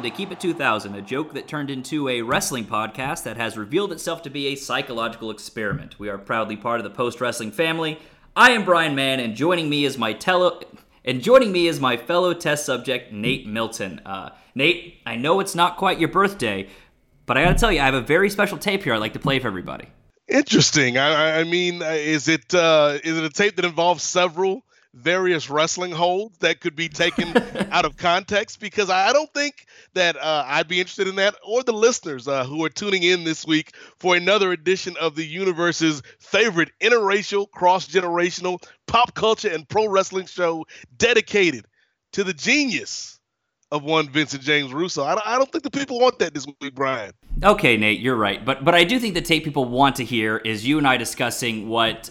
Welcome to Keep It 2000, a joke that turned into a wrestling podcast that has revealed itself to be a psychological experiment. We are proudly part of the post wrestling family. I am Brian Mann, and joining me is my tele- and joining me is my fellow test subject Nate Milton. Uh, Nate, I know it's not quite your birthday, but I got to tell you, I have a very special tape here I'd like to play for everybody. Interesting. I, I mean, uh, is it uh, is it a tape that involves several various wrestling holds that could be taken out of context? Because I don't think that uh, I'd be interested in that, or the listeners uh, who are tuning in this week for another edition of the universe's favorite interracial, cross generational, pop culture, and pro wrestling show dedicated to the genius of one Vincent James Russo. I don't, I don't think the people want that this week, Brian. Okay, Nate, you're right. But but I do think the tape people want to hear is you and I discussing what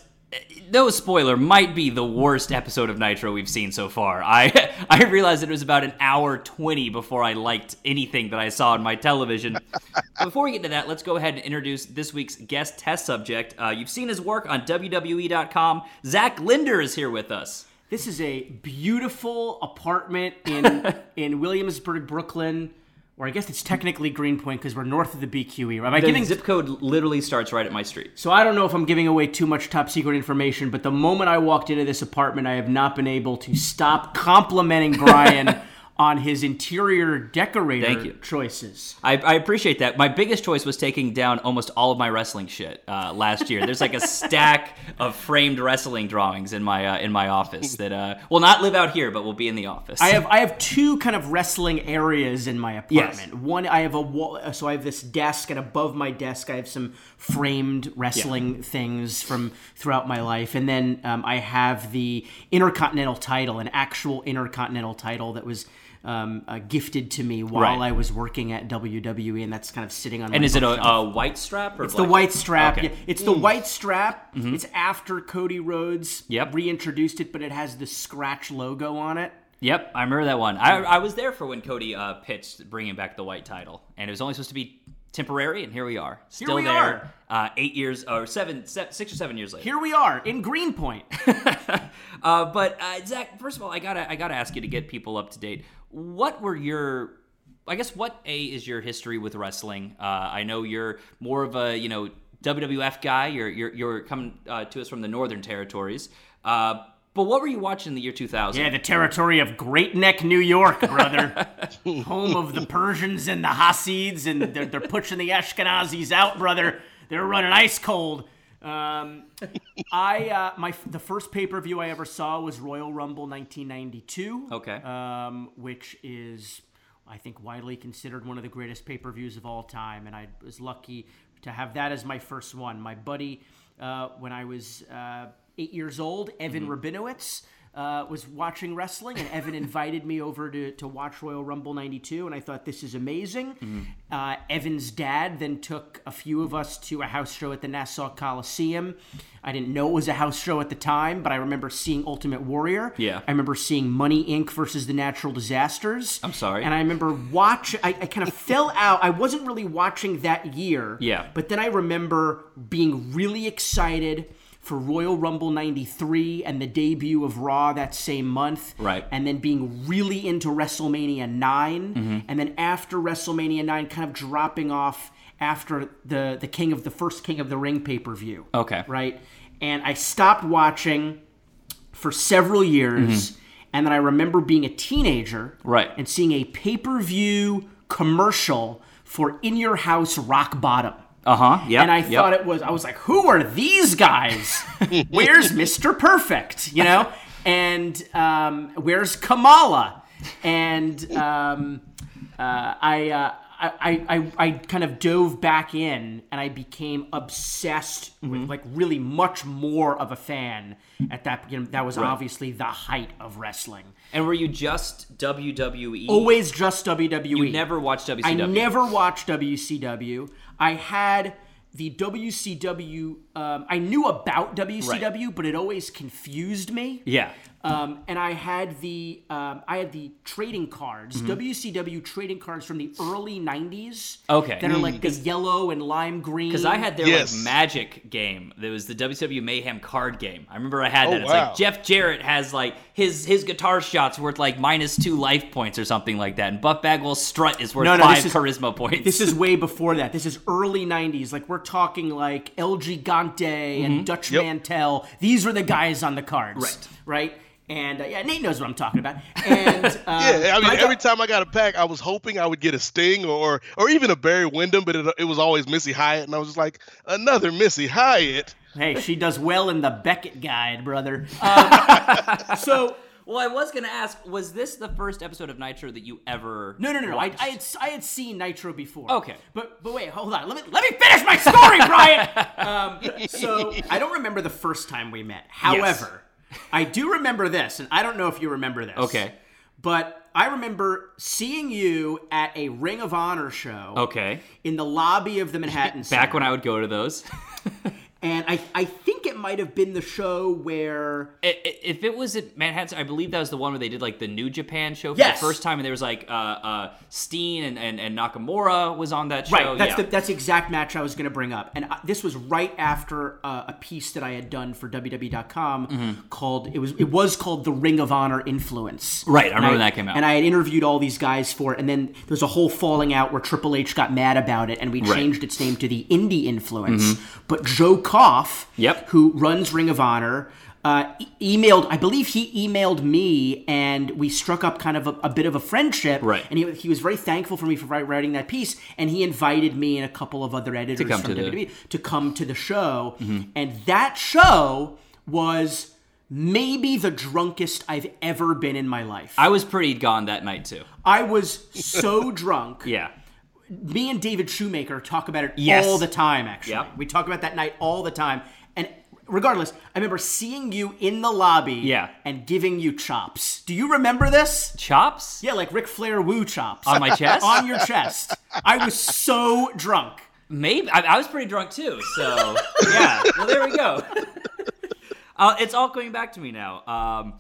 no spoiler might be the worst episode of Nitro we've seen so far. I I realized it was about an hour 20 before I liked anything that I saw on my television. before we get to that, let's go ahead and introduce this week's guest test subject. Uh, you've seen his work on WWE.com. Zach Linder is here with us. This is a beautiful apartment in in Williamsburg, Brooklyn, or I guess it's technically Greenpoint because we're north of the BQE. Am I The giving? zip code literally starts right at my street. so I don't know if I'm giving away too much top secret information, but the moment I walked into this apartment, I have not been able to stop complimenting Brian on his interior decorator choices. I, I appreciate that. My biggest choice was taking down almost all of my wrestling shit uh, last year. There's like a stack of framed wrestling drawings in my uh, in my office that uh, will not live out here, but will be in the office. I have I have two kind of wrestling areas in my Yes. apartment. One I have a wall, so I have this desk, and above my desk I have some framed wrestling things from throughout my life, and then um, I have the Intercontinental title, an actual Intercontinental title that was. Um, uh, gifted to me while Right. I was working at WWE, and that's kind of sitting on. and is it a, a white strap or It's the white strap. Okay. Yeah, it's the white strap. It's after Cody Rhodes Yep. reintroduced it, but it has the scratch logo on it. Yep, I remember that one. I, I was there for when Cody uh, pitched bringing back the white title, and it was only supposed to be temporary, and here we are, still we there, are. Uh, eight years or seven, se- six or seven years later. Here we are in Greenpoint. Uh, but uh, Zach, first of all, I gotta I gotta ask you to get people up to date. What were your I guess what a is your history with wrestling? Uh, I know you're more of a you know WWF guy. You're you're, you're coming uh, to us from the Northern Territories. Uh, but what were you watching in the year 2000? Yeah, the territory of Great Neck, New York, brother. Home of the Persians and the Hasids, and they're, they're pushing the Ashkenazis out, brother. They're running ice cold. Um, I uh, my the first pay per view I ever saw was Royal Rumble 1992. Okay. Um, which is I think widely considered one of the greatest pay per views of all time, and I was lucky to have that as my first one. My buddy, uh, when I was uh, eight years old, Evan Rabinowitz. Uh, was watching wrestling, and Evan invited me over to, to watch Royal Rumble 92, and I thought this is amazing. Uh, Evan's dad then took a few of us to a house show at the Nassau Coliseum. I didn't know it was a house show at the time, but I remember seeing Ultimate Warrior. Yeah. I remember seeing Money Inc. versus the Natural Disasters. I'm sorry. And I remember watch. I, I kind of fell out. I wasn't really watching that year. Yeah. But then I remember being really excited for Royal Rumble 93 and the debut of Raw that same month. Right. And then being really into WrestleMania 9. Mm-hmm. And then after WrestleMania 9, kind of dropping off after the, the King of the first King of the Ring pay per view. Okay. Right. And I stopped watching for several years. Mm-hmm. And then I remember being a teenager. Right. And seeing a pay per view commercial for In Your House Rock Bottom. Uh huh. Yeah. And I thought it was, I was like, who are these guys? Where's Mr. Perfect? You know? And um, where's Kamala? And um, uh, I, uh, I, I, I kind of dove back in and I became obsessed with like really much more of a fan at that. You know, that was obviously the height of wrestling. And were you just WWE? Always just WWE. You never watched WCW. I never watched WCW. I had the WCW. Um, I knew about WCW, but it always confused me. Yeah. Um, and I had the um, I had the trading cards, WCW trading cards from the early '90s. Mm-hmm. Okay. that are like the yellow and lime green. Because I had their Yes. like magic game. There was the WCW Mayhem card game. I remember I had Oh, that. It's wow. like Jeff Jarrett has like his his guitar shots worth like minus two life points or something like that, and Buff Bagwell's strut is worth No, no, five this is- charisma points. This is way before that. This is early '90s. Like we're talking like El Gigante and Dutch Yep. Mantel. These were the guys on the cards, Right. Right. And uh, yeah, Nate knows what I'm talking about. And uh, Yeah, I mean, got- every time I got a pack, I was hoping I would get a Sting or or even a Barry Windham, but it, it was always Missy Hyatt, and I was just like, another Missy Hyatt. Hey, she does well in the Beckett guide, brother. Um, so well, I was gonna ask, was this the first episode of Nitro that you ever? no, no, no, no. I. I had I had seen Nitro before. Okay. but but wait, hold on. Let me let me finish my story, Brian. um, so I don't remember the first time we met. However, I do remember this, and I don't know if you remember this. Okay. But I remember seeing you at a Ring of Honor show. Okay. In the lobby of the Manhattan Center. Back when I would go to those. And I, I think it might have been the show where I- I- If it was at Manhattan, I believe that was the one where they did like the New Japan show for Yes. the first time, and there was like uh, uh, Steen and, and, and Nakamura was on that show. Right, that's yeah. the that's the exact match I was going to bring up, and I, this was right after uh, a piece that I had done for WWE.com Mm-hmm. called it was it was called the Ring of Honor Influence. Right, I remember that came out. and I had interviewed all these guys for it, and then there was a whole falling out where Triple H got mad about it, and we Right. Mm-hmm. changed its name to the Indie Influence. But Joe Koff, Yep. who runs Ring of Honor. Uh, e- emailed, I believe he emailed me, and we struck up kind of a, a bit of a friendship. Right. And he, he was very thankful for me for writing that piece, and he invited me and a couple of other editors come from to the- WWE to come to the show. And that show was maybe the drunkest I've ever been in my life. I was pretty gone that night too. I was so drunk. Yeah. Me and David Shoemaker talk about it Yes. all the time, actually. Yep. We talk about that night all the time. And regardless, I remember seeing you in the lobby Yeah. and giving you chops. Do you remember this? Chops Yeah, like Ric Flair woo chops. on my chest. on your chest. I was so drunk. Maybe I, I was pretty drunk too. So yeah. Well, there we go. uh, it's all coming back to me now. Um,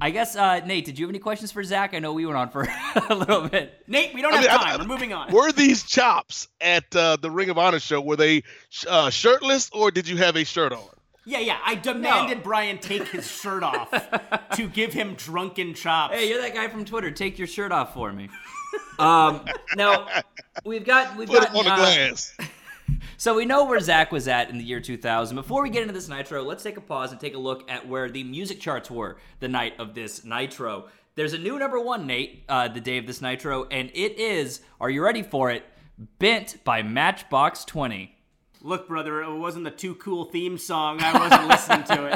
I guess uh, Nate, did you have any questions for Zach? I know we went on for a little bit. Nate, we don't I have mean, time. I- We're moving on. Were these chops at uh, the Ring of Honor show? Were they uh, shirtless or did you have a shirt on? yeah, yeah. I demanded Brian take his shirt off to give him drunken chops. Hey, you're that guy from Twitter. Take your shirt off for me. Um, now we've got we've Put got it on the uh, glass. So we know where Zach was at in the year 2000. Before we get into this Nitro, let's take a pause and take a look at where the music charts were the night of this Nitro. There's a new number one, Nate, uh, the day of this Nitro, and it is, are you ready for it? Bent by Matchbox 20. Look, brother, it wasn't the too cool theme song. I wasn't listening to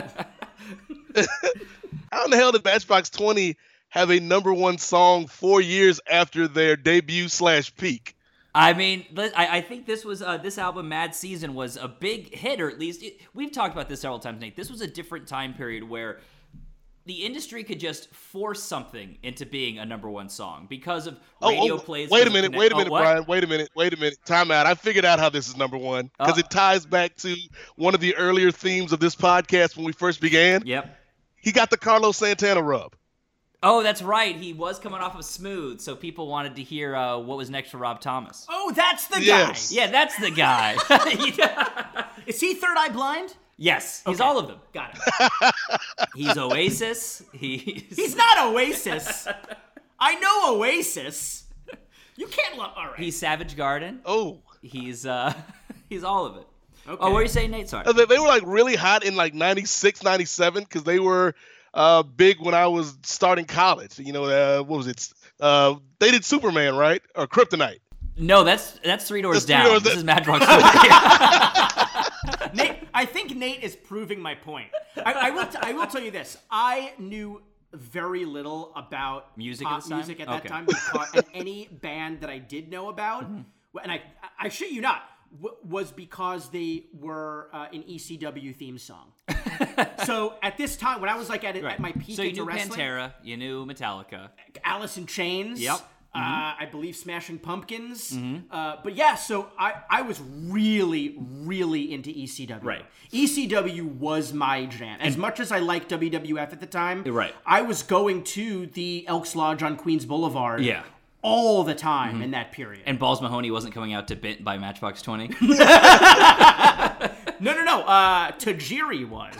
it. How in the hell did Matchbox 20 have a number one song four years after their debut slash peak? I mean, I, I think this was uh, this album, Mad Season, was a big hit, or at least it, we've talked about this several times, Nate. This was a different time period where the industry could just force something into being a number one song because of radio plays. Oh, Wait a minute, wait a Oh, minute, what? Brian. Wait a minute, wait a minute. Time out. I figured out how this is number one because Uh. it ties back to one of the earlier themes of this podcast when we first began. Yep. He got the Carlos Santana rub. Oh, that's right. He was coming off of Smooth, so people wanted to hear uh, what was next for Rob Thomas. Oh, that's the Yes. Yeah, that's the guy. guy. Is he third eye blind? yes, he's Okay. all of them. Got it. He's Oasis. He's, He's not Oasis. I know Oasis. You can't love. All right. he's Savage Garden. Oh, He's uh, he's all of it. okay. Oh, what were you saying, Nate? Sorry. Uh, they, they were like really hot in like 96, 97 because they were uh, big when I was starting college. You know, uh, what was it? Uh, they did Superman, right? Or Kryptonite. No, that's that's three doors That's Three down. Doors this Down. is Matchbox 20. Nate, I think Nate is proving my point. I, I will. T- I will tell you this. I knew very little about Music pop at music at that Okay. time, because, and any band that I did know about, and I, I shit you not, w- was because they were uh, an ECW theme song. so at this time, when I was like at, at my peak so you knew wrestling, Pantera, you knew Metallica. Alice in Chains. Yep. Uh, I believe Smashing Pumpkins. Uh, but yeah, so I, I was really, really into ECW. Right. ECW was my jam. As much as I liked WWF at the time, Right. I was going to the Elks Lodge on Queens Boulevard Yeah. All the time in that period. And Balls Mahoney wasn't coming out to Bit by Matchbox 20. no, no, no. Uh, Tajiri was.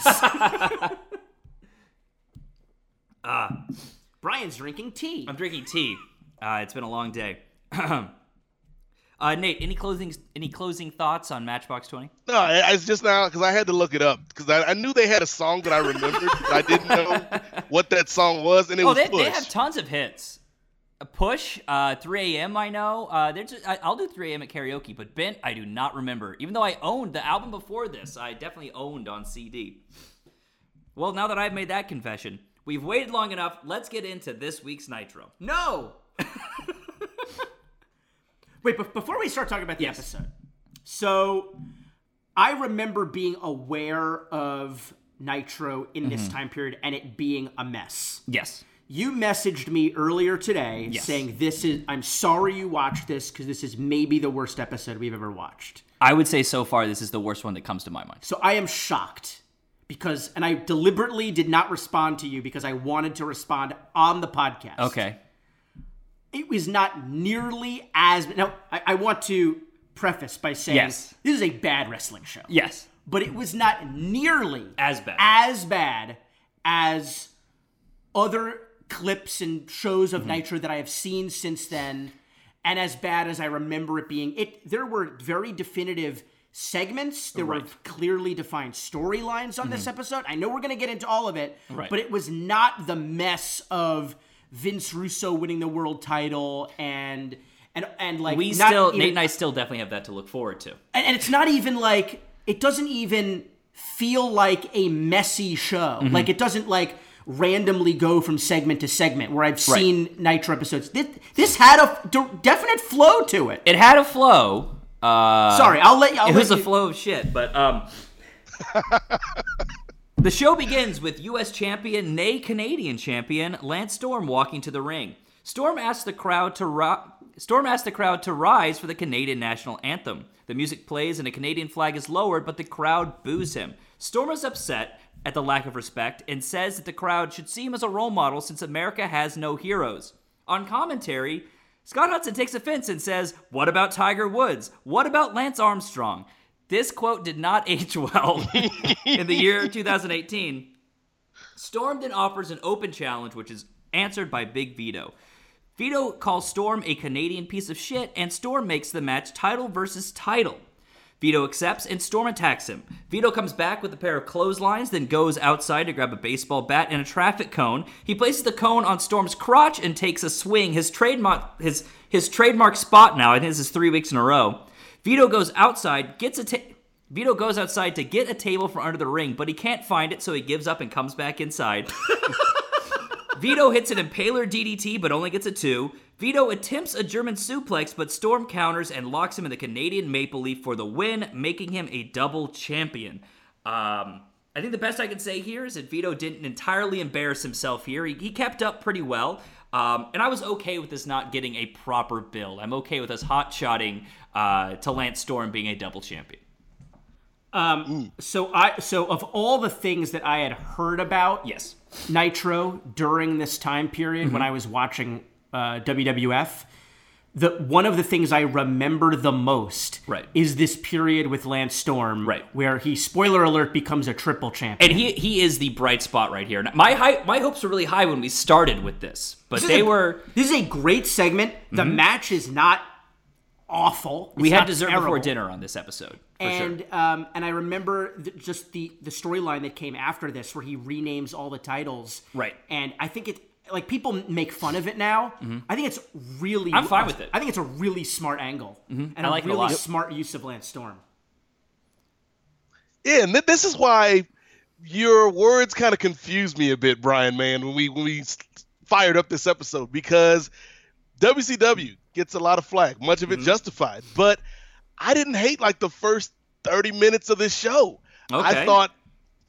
Brian's drinking tea. I'm drinking tea. Uh, it's been a long day. uh, Nate, any closing any closing thoughts on Matchbox 20? No, it's just now because I had to look it up because I, I knew they had a song that I remembered. but I didn't know what that song was, and it Oh, was they, they have tons of hits. A push, uh, 3 a.m. I know. Uh, they're just, I, I'll do 3 a.m. at karaoke, but Bent I do not remember. Even though I owned the album before this, I definitely owned on CD. Well, now that I've made that confession, we've waited long enough. Let's get into this week's Nitro. No. Wait, but before we start talking about the Yes. episode, so I remember being aware of Nitro in this Mm-hmm. time period and it being a mess. Yes. You messaged me earlier today Yes. saying this is I'm sorry you watched this because this is maybe the worst episode we've ever watched. I would say so far this is the worst one that comes to my mind. So I am shocked because and I deliberately did not respond to you because I wanted to respond on the podcast. Okay. it was not nearly as now I, I want to preface by saying Yes. this is a bad wrestling show Yes. but it was not nearly As bad. as bad as other clips and shows Mm-hmm. of nitro that i have seen since then and as bad as i remember it being it there were very definitive segments there were Right. Mm-hmm. clearly defined storylines on this episode i know we're going to get into all of it Right. but it was not the mess of vince russo winning the world title and and and like We still, even- Nate and I still definitely have that to look forward to. and, and it's not even like it doesn't even feel like a messy show. Mm-hmm. Like it doesn't like randomly go from segment to segment where I've Right. seen Nitro episodes. This, this had a d- definite flow to it. It had a flow. Uh, Sorry, I'll let you. I'll it was let a flow of shit, but um. the show begins with U.S. champion, nay Canadian champion, Lance Storm walking to the ring. Storm asks the crowd to ro- Storm asks the crowd to rise for the Canadian national anthem. The music plays and a Canadian flag is lowered, but the crowd boos him. Storm is upset at the lack of respect and says that the crowd should see him as a role model since America has no heroes. On commentary, Scott Hudson takes offense and says, What about Tiger Woods? What about Lance Armstrong? This quote did not age well in the year 2018. Storm then offers an open challenge, which is answered by Big Vito. Vito calls Storm a Canadian piece of shit, and Storm makes the match title versus title. Vito accepts, and Storm attacks him. Vito comes back with a pair of clotheslines, then goes outside to grab a baseball bat and a traffic cone. He places the cone on Storm's crotch and takes a swing. His trademark, his his trademark spot now. I think this is three weeks in a row. Vito goes outside, gets a. Ta- Vito goes outside to get a table from under the ring, but he can't find it, so he gives up and comes back inside. Vito hits an impaler DDT, but only gets a two. Vito attempts a German suplex, but Storm counters and locks him in the Canadian Maple Leaf for the win, making him a double champion. Um, I think the best I can say here is that Vito didn't entirely embarrass himself here. He, he kept up pretty well. Um, and I was okay with this not getting a proper build. I'm okay with us hot shotting uh, to Lance Storm being a double champion. So I so of all the things that I had heard about Yes. Nitro during this time period Mm-hmm. when I was watching uh, WWF, the one of the things I remember the most Right. is this period with Lance Storm, Right. where he spoiler alert becomes a triple champion. And he he is the bright spot right here. My high, my hopes were really high when we started with this, but This they a- were. Mm-hmm. This is a great segment. The match is not awful. We had dessert terrible. before dinner on this episode, for and sure. um, and I remember th- just the the storyline that came after this, where he renames all the titles. Right. And I think it like people make fun of it now. I think it's really. Mm-hmm. I'm fine with it. Mm-hmm. I think it's a really smart angle and I a like it a really lot. smart use of Lance Storm. Yeah, and th- this is why your words kind of confused me a bit, Brian. Man, when we when we fired up this episode because WCW gets a lot of flack, much Mm-hmm. of it justified, but I didn't hate like the first thirty minutes of this show. Okay. I thought.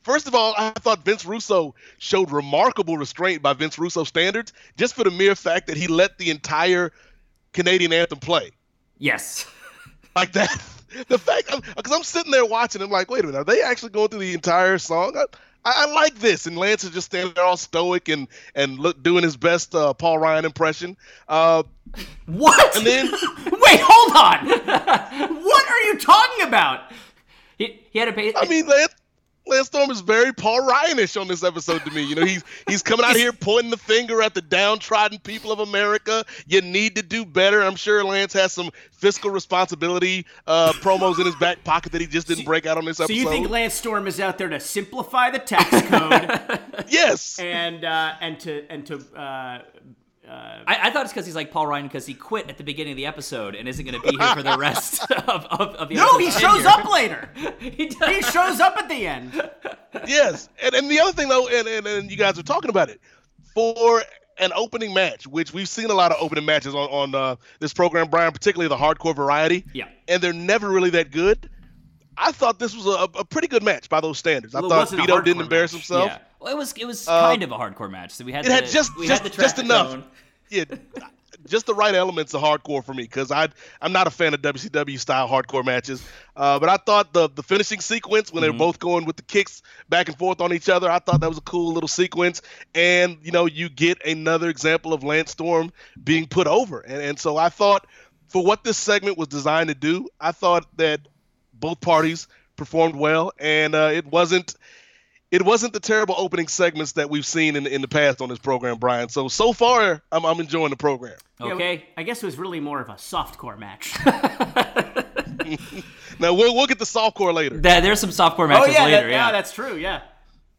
First of all, I thought Vince Russo showed remarkable restraint by Vince Russo standards, just for the mere fact that he let the entire Canadian anthem play. Yes. Like that. The fact, because I'm sitting there watching, I'm like, wait a minute, are they actually going through the entire song? I, I, I like this, and Lance is just standing there all stoic and and look doing his best uh, Paul Ryan impression. Uh, What? and then Wait, hold on. what are you talking about? He, he had a pay. I mean, Lance, Lance Storm is very Paul Ryanish on this episode to me. You know, he's he's coming out here pointing the finger at the downtrodden people of America. You need to do better. I'm sure Lance has some fiscal responsibility uh, promos in his back pocket that he just didn't break out on this episode. So you think Lance Storm is out there to simplify the tax code yes. and uh, and to and to uh, I, I thought it's because he's like Paul Ryan because he quit at the beginning of the episode and isn't going to be here for the rest of, of, of the No, he episode's shows tenure. up later. he does. He shows up at the end. yes. And, and the other thing, though, and, and, and you guys are talking about it, for an opening match, which we've seen a lot of opening matches on, on uh, this program, Brian, particularly the hardcore variety. Yeah. And they're never really that good. I thought this was a, a pretty good match by those standards. Well, I it thought wasn't Vito didn't embarrass match. himself. Yeah. Well, it was it was kind of a hardcore match. So we had It the, had just just, had just enough. Yeah, just the right elements of hardcore for me because I I'm not a fan of WCW style hardcore matches. Uh, but I thought the the finishing sequence when Mm-hmm. they're both going with the kicks back and forth on each other, I thought that was a cool little sequence. And you know, you get another example of Lance Storm being put over. And and so I thought for what this segment was designed to do, I thought that both parties performed well, and uh, it wasn't it wasn't the terrible opening segments that we've seen in, in the past on this program, Brian. So so far, I'm, I'm enjoying the program. Okay. I guess it was really more of a soft core match. Now we'll we'll get the soft core later. There- there's some soft core matches oh, yeah, later. that- yeah. that's true. Yeah.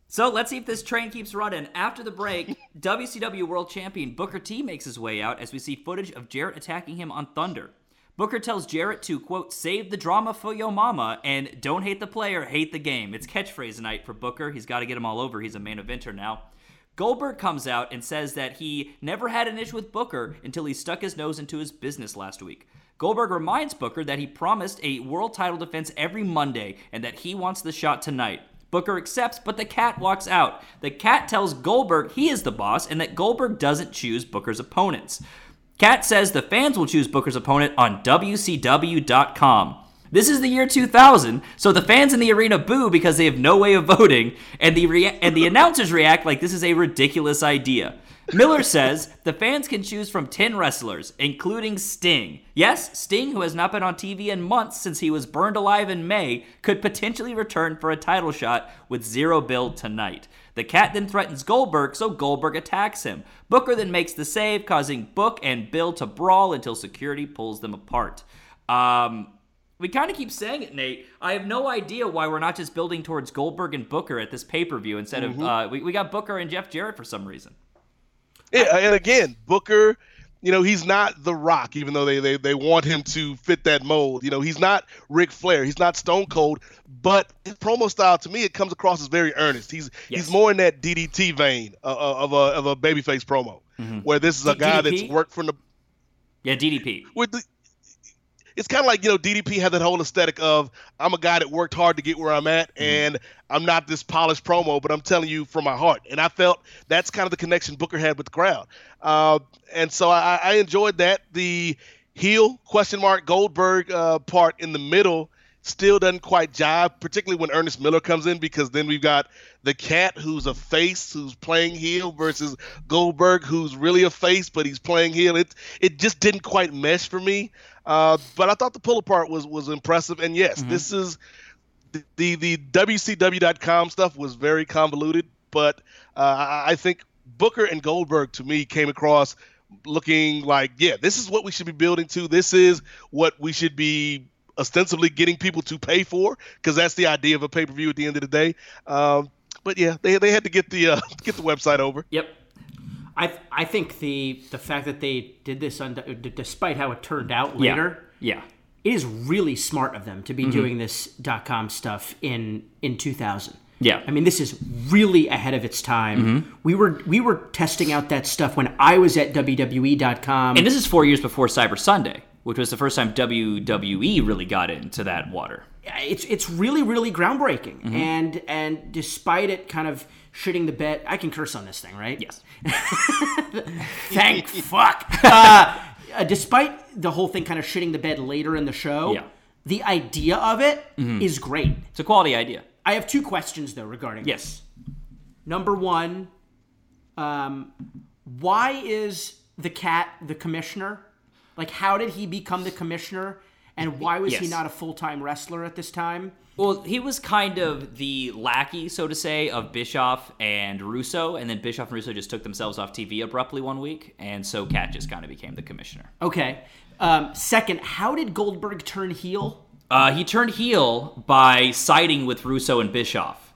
So let's see if this train keeps running. After the break, WCW World Champion Booker T makes his way out as we see footage of Jarrett attacking him on Thunder. Booker tells Jarrett to, quote, save the drama for your mama and don't hate the player, hate the game. It's catchphrase night for Booker. He's got to get him all over. He's a main eventer now. Goldberg comes out and says that he never had an issue with Booker until he stuck his nose into his business last week. Goldberg reminds Booker that he promised a world title defense every Monday and that he wants the shot tonight. Booker accepts, but the cat walks out. The cat tells Goldberg he is the boss and that Goldberg doesn't choose Booker's opponents. Cat says the fans will choose Booker's opponent on WCW.com. This is the year 2000, so the fans in the arena boo because they have no way of voting, and the rea- and the announcers react like this is a ridiculous idea. Miller says the fans can choose from 10 wrestlers, including Sting. Yes, Sting, who has not been on TV in months since he was burned alive in May, could potentially return for a title shot with zero build tonight. The cat then threatens Goldberg, so Goldberg attacks him. Booker then makes the save, causing Book and Bill to brawl until security pulls them apart. Um, we kind of keep saying it, Nate. I have no idea why we're not just building towards Goldberg and Booker at this pay per view instead of uh, we, we got Booker and Jeff Jarrett for some reason. Yeah, and again, Booker, you know, he's not The Rock, even though they, they they want him to fit that mold. You know, he's not Ric Flair, he's not Stone Cold, but his promo style to me it comes across as very earnest. He's Yes. he's more in that DDT vein of, of a of a babyface promo, mm-hmm. where this is a guy DDP? that's worked from the Yeah, DDP. with the it's kind of like you know DDP had that whole aesthetic of I'm a guy that worked hard to get where I'm at, and I'm not this polished promo, but I'm telling you from my heart. And I felt that's kind of the connection Booker had with the crowd, uh, and so I, I enjoyed that. The heel question mark Goldberg uh, part in the middle still doesn't quite jive, particularly when Ernest Miller comes in, because then we've got the cat who's a face who's playing heel versus Goldberg who's really a face but he's playing heel. It it just didn't quite mesh for me. Uh, but I thought the pull apart was was impressive, and yes, this is the the, the WCW.com stuff was very convoluted, but uh, I, I think Booker and Goldberg to me came across looking like yeah, this is what we should be building to. This is what we should be ostensibly getting people to pay for because that's the idea of a pay per view at the end of the day. Um, but yeah, they, they had to get the uh, get the website over. Yep. I I think the the fact that they did this despite how it turned out later, Yeah. yeah. it is really smart of them to Mm-hmm. be doing this dot com stuff in in 2000. Yeah. Mm-hmm. I mean, this is really ahead of its time. We were we were testing out that stuff when I was at WWE.com. And this is four years before Cyber Sunday, which was the first time WWE really got into that water. it's it's really really groundbreaking. Mm-hmm. And and despite it kind of shitting the bed, I can curse on this thing, right? Yes. Thank fuck. Uh, uh, despite the whole thing kind of shitting the bed later in the show, Yeah. the idea of it is great. It's a quality idea. I have two questions though regarding Yes. this. Number one, um, why is the cat the commissioner? Like, how did he become the commissioner? And why was he not a full time wrestler at this time? Well, he was kind of the lackey, so to say, of Bischoff and Russo, and then Bischoff and Russo just took themselves off TV abruptly one week, and so Cat just kind of became the commissioner. Okay. Um, second, how did Goldberg turn heel? Uh, he turned heel by siding with Russo and Bischoff.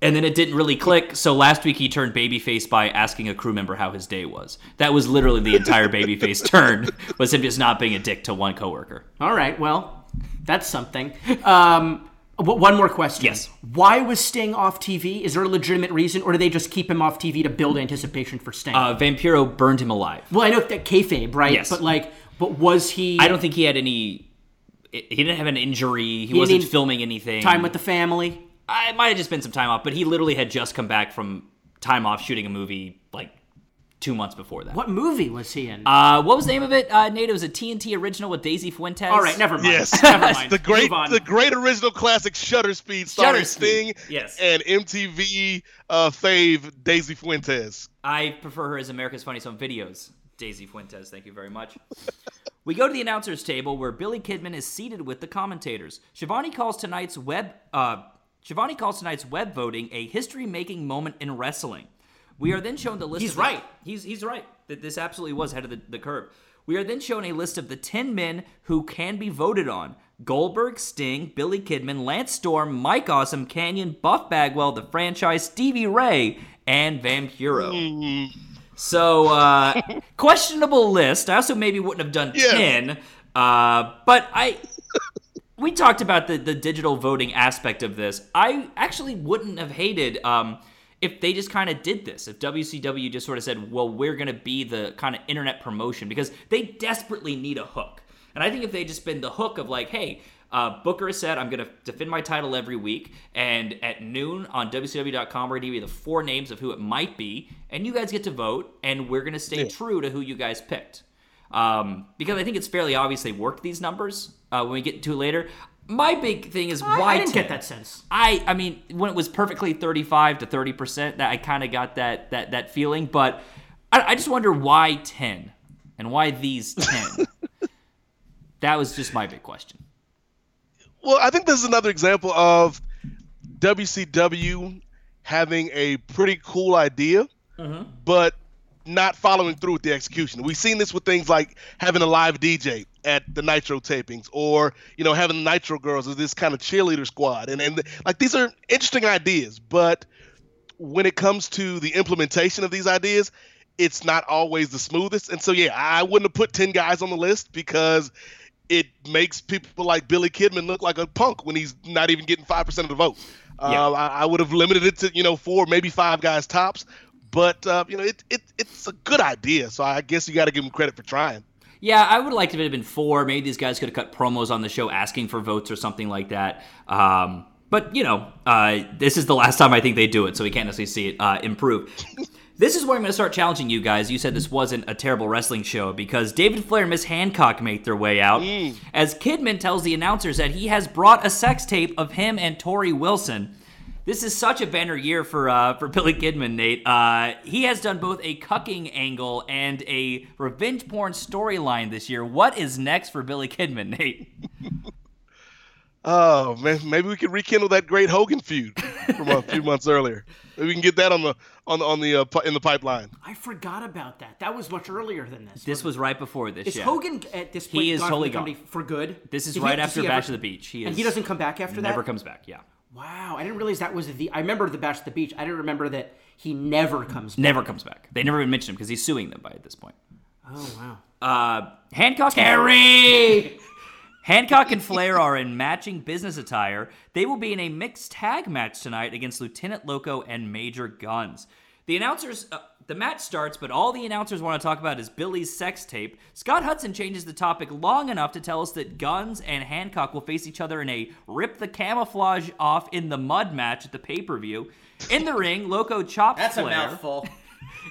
And then it didn't really click, so last week he turned babyface by asking a crew member how his day was. That was literally the entire babyface turn, was him just not being a dick to one coworker. All right, well, that's something. Um, one more question. Yes. Why was Sting off TV? Is there a legitimate reason, or do they just keep him off TV to build anticipation for Sting? Uh, Vampiro burned him alive. well, I know that kayfabe, right? Yes. But like, but was he? I don't think he had any. He didn't have an injury. He, wasn't filming anything. time with the family. I it might have just been some time off, but he literally had just come back from time off shooting a movie two months before that. What movie was he in? Uh, what was the name of it? Uh, Nate, it was a TNT original with Daisy Fuentes. All right, never mind. Yes, never mind. the great, Move on. the great original classic Shutter Speed, starring Shutter Speed, Sting yes. and MTV uh, fave Daisy Fuentes. I prefer her as America's Funniest Home Videos. Daisy Fuentes, thank you very much. we go to the announcers table where Billy Kidman is seated with the commentators. Schiavone calls tonight's web uh, Schiavone calls tonight's web voting a history-making moment in wrestling. We are then shown the list. He's of the- right. He's he's right. That this absolutely was ahead of the, the curve. We are then shown a list of the 10 men who can be voted on. Goldberg, Sting, Billy Kidman, Lance Storm, Mike Awesome, Kanyon, Buff Bagwell, the franchise, Stevie Ray, and Vampiro. So, uh, questionable list. I also maybe wouldn't have done Yeah. 10. Uh, but I. We talked about the, the digital voting aspect of this. I actually wouldn't have hated um, if they just kind of did this. If WCW just sort of said, well, we're going to be the kind of internet promotion because they desperately need a hook. And I think if they just been the hook of like, hey, uh, Booker said, I'm going to defend my title every week. And at noon on WCW.com, we're going to give you the four names of who it might be. And you guys get to vote. And we're going to stay true to who you guys picked. Um, because I think it's fairly obvious they worked these numbers uh, when we get to it later. My big thing is I, why I didn't 10? get that sense. I I mean when it was perfectly 35 to 30 percent that I kind of got that that that feeling but I, I just wonder why 10 and why these 10 that was just my big question Well, I think this is another example of WCW having a pretty cool idea, mm-hmm. but not following through with the execution. We've seen this with things like having a live DJ at the Nitro tapings, or you know having the Nitro Girls as this kind of cheerleader squad, and and like these are interesting ideas, but when it comes to the implementation of these ideas, it's not always the smoothest. And so, yeah, I wouldn't have put 10 guys on the list because it makes people like Billy Kidman look like a punk when he's not even getting 5% of the vote. Yeah. Uh, I, I would have limited it to, you know, four, maybe five guys tops. But, uh, you know, it, it, it's a good idea. So I guess you got to give him credit for trying. Yeah, I would have liked if it had been four. Maybe these guys could have cut promos on the show asking for votes or something like that. Um, but, you know, uh, this is the last time I think they do it, so we can't necessarily see it uh, improve. this is where I'm going to start challenging you guys. You said this wasn't a terrible wrestling show because David Flair and Miss Hancock make their way out as Kidman tells the announcers that he has brought a sex tape of him and Tori Wilson. This is such a banner year for uh, for Billy Kidman, Nate. Uh, he has done both a cucking angle and a revenge porn storyline this year. What is next for Billy Kidman, Nate? Oh, man, maybe we can rekindle that great Hogan feud from a few months earlier. Maybe we can get that on the on the on the uh, in the pipeline. I forgot about that. That was much earlier than this. This was right before this. Is yeah. Hogan at this point He is gone totally company gone. for good? This is Did right does after he Bash ever- of the Beach. He is, and he doesn't come back after never that. Never comes back. Yeah, Wow, I didn't realize that was the. I remember the Bash at the Beach. I didn't remember that he never comes. back. never comes back. They never even mention him because he's suing them by this point. Oh wow. Uh, Hancock. Harry. Hancock and Flair are in matching business attire. They will be in a mixed tag match tonight against Lieutenant Loco and Major Guns. The announcers, uh, the match starts, but all the announcers want to talk about is Billy's sex tape. Scott Hudson changes the topic long enough to tell us that Guns and Hancock will face each other in a rip the camouflage off in the mud match at the pay per view. In the ring, Loco chops That's Flair.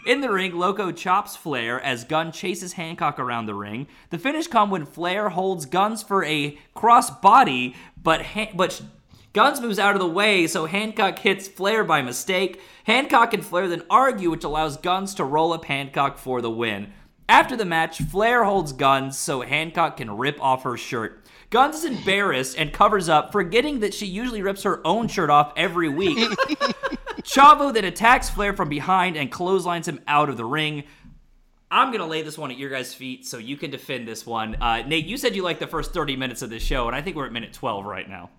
In the ring, Loco chops Flair as Gunn chases Hancock around the ring. The finish come when Flair holds Guns for a cross body, but ha- but Guns moves out of the way, so Hancock hits Flair by mistake. Hancock and Flair then argue, which allows Guns to roll up Hancock for the win. After the match, Flair holds Guns so Hancock can rip off her shirt. Guns is embarrassed and covers up, forgetting that she usually rips her own shirt off every week. Chavo then attacks Flair from behind and clotheslines him out of the ring. I'm gonna lay this one at your guys' feet so you can defend this one. Uh, Nate, you said you liked the first 30 minutes of this show, and I think we're at minute 12 right now.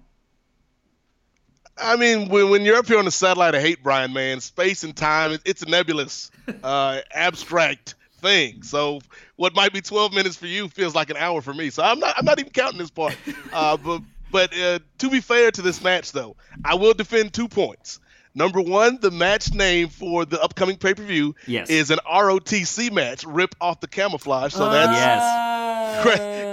I mean, when, when you're up here on the satellite of hate, Brian, man, space and time, it's a nebulous, uh, abstract thing. So what might be 12 minutes for you feels like an hour for me. So I'm not, I'm not even counting this part. Uh, but but uh, to be fair to this match, though, I will defend two points. Number one, the match name for the upcoming pay per view Yes. is an ROTC match, rip off the camouflage. So that's Yes.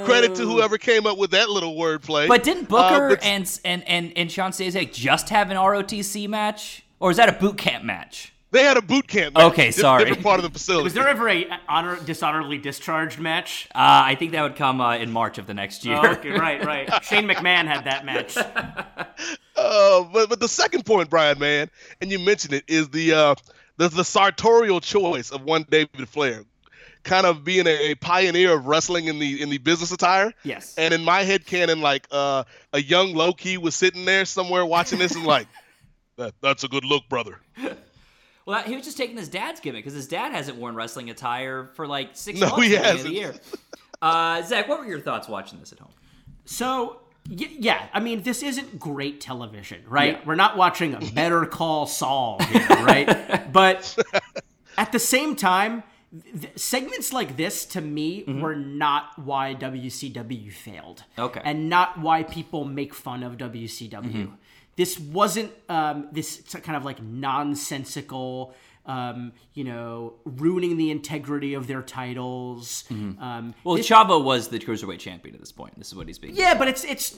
credit to whoever came up with that little wordplay. But didn't Uh, Booker but- and, and and and Shawn Stasiak just have an ROTC match, or is that a boot camp match? They had a boot camp. Match, Okay, sorry. Different part of the facility. Was there ever a honor dishonorably discharged match? Uh, I think that would come uh, in March of the next year. Oh, okay, right, right. Shane McMahon had that match. Uh, but but the second point, Brian, man, and you mentioned it, is the uh, the, the sartorial choice of one David Flair, kind of being a, a pioneer of wrestling in the in the business attire. Yes. And in my head canon, like uh, a young Loki was sitting there somewhere watching this and like, that, that's a good look, brother. Well, he was just taking his dad's gimmick because his dad hasn't worn wrestling attire for like six No, months he at the beginning of the year. Uh, Zach, what were your thoughts watching this at home? So, y- yeah, I mean, this isn't great television, right? Yeah. We're not watching a Better Call Saul here, right? but at the same time, th- segments like this to me were not why WCW failed. Okay. And not why people make fun of WCW. This wasn't um, this kind of like nonsensical, um, you know, ruining the integrity of their titles. Um, Well, Chavo was the cruiserweight champion at this point. This is what he's being. yeah, but it's it's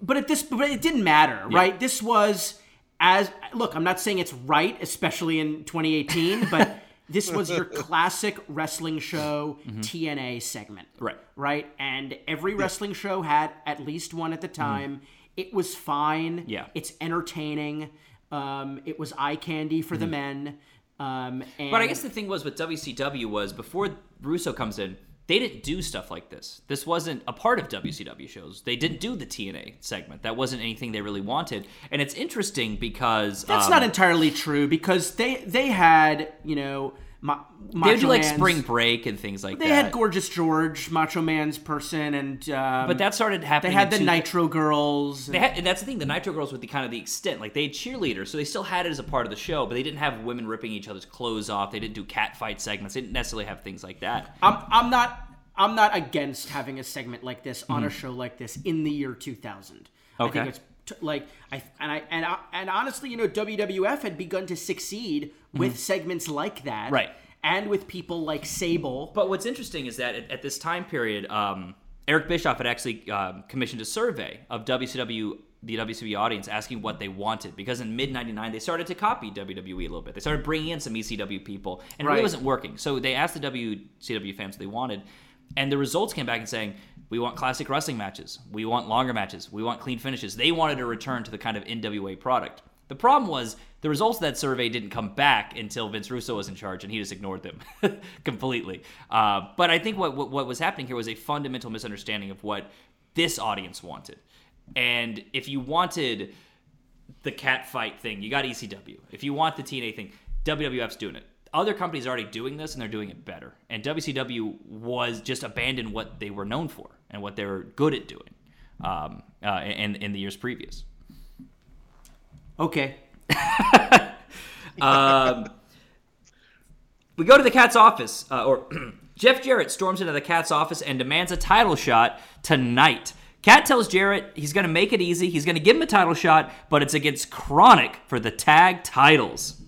but at this but it didn't matter, right? This was as look, I'm not saying it's right, especially in 2018, but this was your classic wrestling show TNA segment. Right. Right? And every wrestling show had at least one at the time. It was fine. Yeah. It's entertaining. Um, it was eye candy for the men. Um, and But I guess the thing was with WCW was before Russo comes in, they didn't do stuff like this. This wasn't a part of WCW shows. They didn't do the TNA segment. That wasn't anything they really wanted. And it's interesting because that's um, not entirely true because they they had you know ma- they do like Man's- spring break and things like They that. They had Gorgeous George, Macho Man's person, and um, but that started happening. they had the two- Nitro Girls. They had, and that's the thing. The Nitro Girls were the kind of the extent. Like they had cheerleaders, so they still had it as a part of the show, but they didn't have women ripping each other's clothes off. They didn't do cat fight segments. They didn't necessarily have things like that. I'm I'm not I'm not against having a segment like this on Mm-hmm. a show like this in the year 2000. I Okay. think it's like I and I and I, and honestly, you know, WWF had begun to succeed with segments like that, Mm-hmm. Right. And with people like Sable. But what's interesting is that at, at this time period, um, Eric Bischoff had actually um, commissioned a survey of WCW, the WCW audience, asking what they wanted. Because in mid '99, they started to copy WWE a little bit. They started bringing in some ECW people, and it really wasn't working. So they asked the WCW fans what they wanted, and the results came back and saying, "We want classic wrestling matches. We want longer matches. We want clean finishes." They wanted to return to the kind of NWA product. The problem was the results of that survey didn't come back until Vince Russo was in charge, and he just ignored them completely. Uh, but I think what, what what was happening here was a fundamental misunderstanding of what this audience wanted. And if you wanted the cat fight thing, you got ECW. If you want the TNA thing, WWF's doing it. Other companies are already doing this, and they're doing it better. And WCW was just abandoned what they were known for and what they were good at doing um, uh, in in the years previous. Okay. We go to the cat's office, uh, or Jeff Jarrett storms into the cat's office and demands a title shot tonight. Cat tells Jarrett he's going to make it easy. He's going to give him a title shot, but it's against KroniK for the tag titles.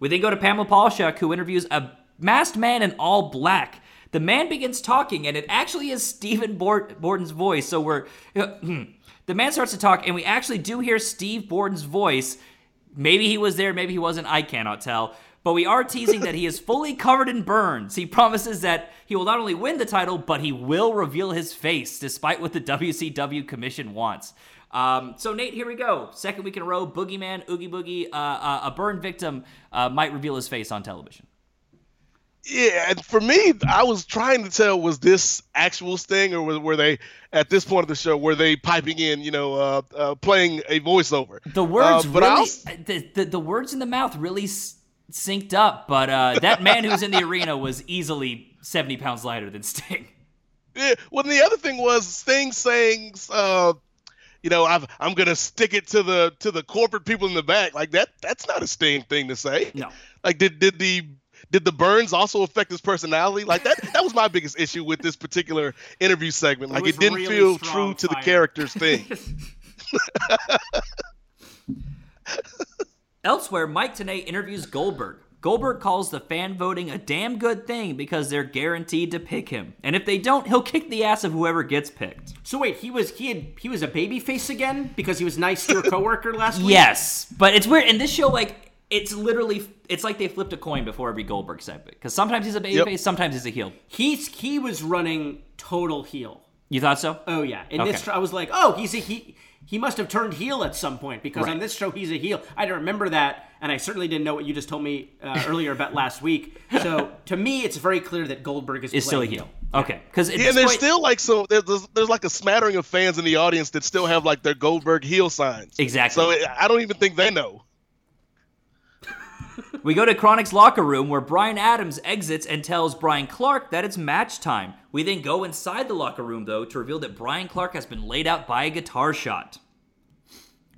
We then go to Pamela Paulshock, who interviews a masked man in all black. The man begins talking, and it actually is Stephen Bort- Borden's voice. So we're. Uh, hmm. the man starts to talk, and we actually do hear Steve Borden's voice. Maybe he was there, maybe he wasn't, I cannot tell. But we are teasing that he is fully covered in burns. He promises that he will not only win the title, but he will reveal his face, despite what the WCW commission wants. Um, so Nate, here we go. Second week in a row, Boogeyman, Oogie Boogie, uh, uh, a burn victim uh, might reveal his face on television. Yeah, and for me, I was trying to tell was this actual Sting or were, were they at this point of the show were they piping in, you know, uh, uh, playing a voiceover? The words Uh, but really, also- the, the the words in the mouth really s- synced up. But uh, that man who's in the arena was easily seventy pounds lighter than Sting. Yeah. Well, the other thing was Sting saying, uh, you know, I've, I'm gonna stick it to the to the corporate people in the back. Like that. That's not a Sting thing to say. No. Like, did did the did the burns also affect his personality? Like that. That was my biggest issue with this particular interview segment. Like was it didn't really feel true to the character's thing. Elsewhere, Mike Tenay interviews Goldberg. Goldberg calls the fan voting a damn good thing because they're guaranteed to pick him, and if they don't, he'll kick the ass of whoever gets picked. So wait, he was he had he was a baby face again because he was nice to a coworker last week. Yes, but it's weird in this show. Like it's literally, it's like they flipped a coin before every Goldberg segment because sometimes he's a babyface, Yep. sometimes he's a heel. he's he was running total heel. You thought so? Oh yeah, in Okay. this show, I was like, oh, he's a he. He must have turned heel at some point because Right. on this show he's a heel. I don't remember that, and I certainly didn't know what you just told me uh, earlier about last week. So to me, it's very clear that Goldberg is, Is still a playing heel. Okay, because Yeah, and there's still like so there's, there's there's like a smattering of fans in the audience that still have like their Goldberg heel signs. Exactly. So it, I don't even think they know. We go to KroniK's locker room where Brian Adams exits and tells Brian Clark that it's match time. We then go inside the locker room, though, to reveal that Brian Clark has been laid out by a guitar shot.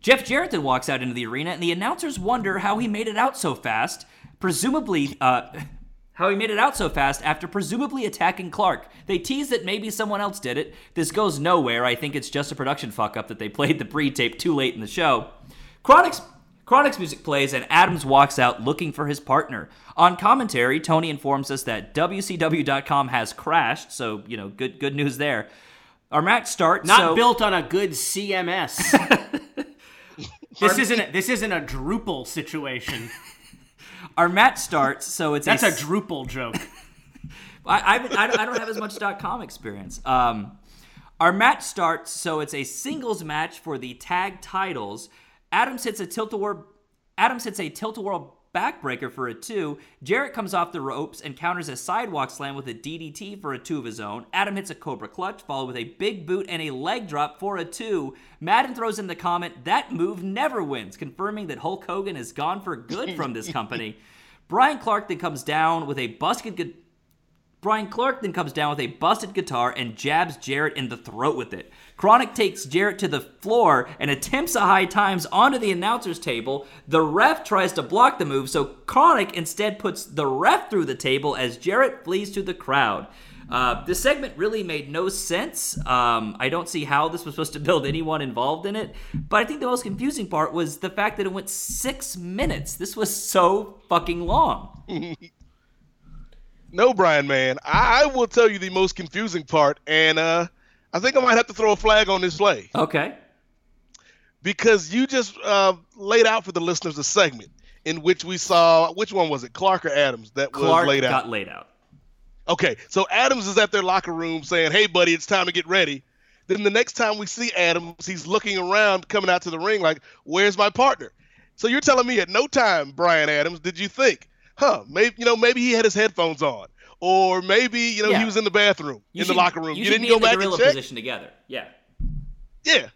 Jeff Jarrett then walks out into the arena, and the announcers wonder how he made it out so fast, presumably, uh, how he made it out so fast after presumably attacking Clark. They tease that maybe someone else did it. This goes nowhere. I think it's just a production fuck up that they played the pre tape too late in the show. KroniK's KroniK's music plays and Adams walks out looking for his partner. On commentary, Tony informs us that WCW.com has crashed, so you know, good good news there. Our match starts. Not so- built on a good CMS. this isn't a, this isn't a Drupal situation. Our match starts, so it's That's a a Drupal joke. I, I, I, don't- have as much dot .com experience. Um, our match starts, so it's a singles match for the tag titles. Adams hits a tilt-a-whirl. Adams hits a tilt-a-whirl backbreaker for a two. Jarrett comes off the ropes and counters a sidewalk slam with a DDT for a two of his own. Adam hits a Cobra Clutch, followed with a big boot and a leg drop for a two. Madden throws in the comment, that move never wins, confirming that Hulk Hogan is gone for good from this company. Brian Clark then comes down with a busted gu- Brian Clark then comes down with a busted guitar and jabs Jarrett in the throat with it. KroniK takes Jarrett to the floor and attempts a high times onto the announcer's table. The ref tries to block the move, so KroniK instead puts the ref through the table as Jarrett flees to the crowd. Uh, this segment really made no sense. Um, I don't see how this was supposed to build anyone involved in it. But I think the most confusing part was the fact that it went six minutes. This was so fucking long. No, Brian, man. I, I will tell you the most confusing part, and uh, I think I might have to throw a flag on this play Okay. because you just uh, laid out for the listeners a segment in which we saw which one was it, Clark or Adams, that Clark was laid out. got laid out. Okay, so Adams is at their locker room saying, "Hey, buddy, it's time to get ready." Then the next time we see Adams, he's looking around, coming out to the ring, like, "Where's my partner?" So you're telling me at no time, Brian Adams, did you think, huh? Maybe you know, maybe he had his headphones on, or maybe you know Yeah. he was in the bathroom, You in should- the locker room. You, You, didn't go in the back and check. position together. Yeah. Yeah,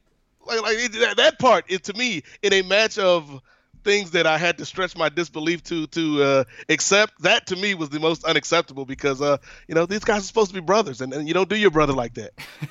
like, like it, that, that part is to me in a match of things that I had to stretch my disbelief to to uh, accept. That to me was the most unacceptable because uh, you know these guys are supposed to be brothers, and, and you don't do your brother like that.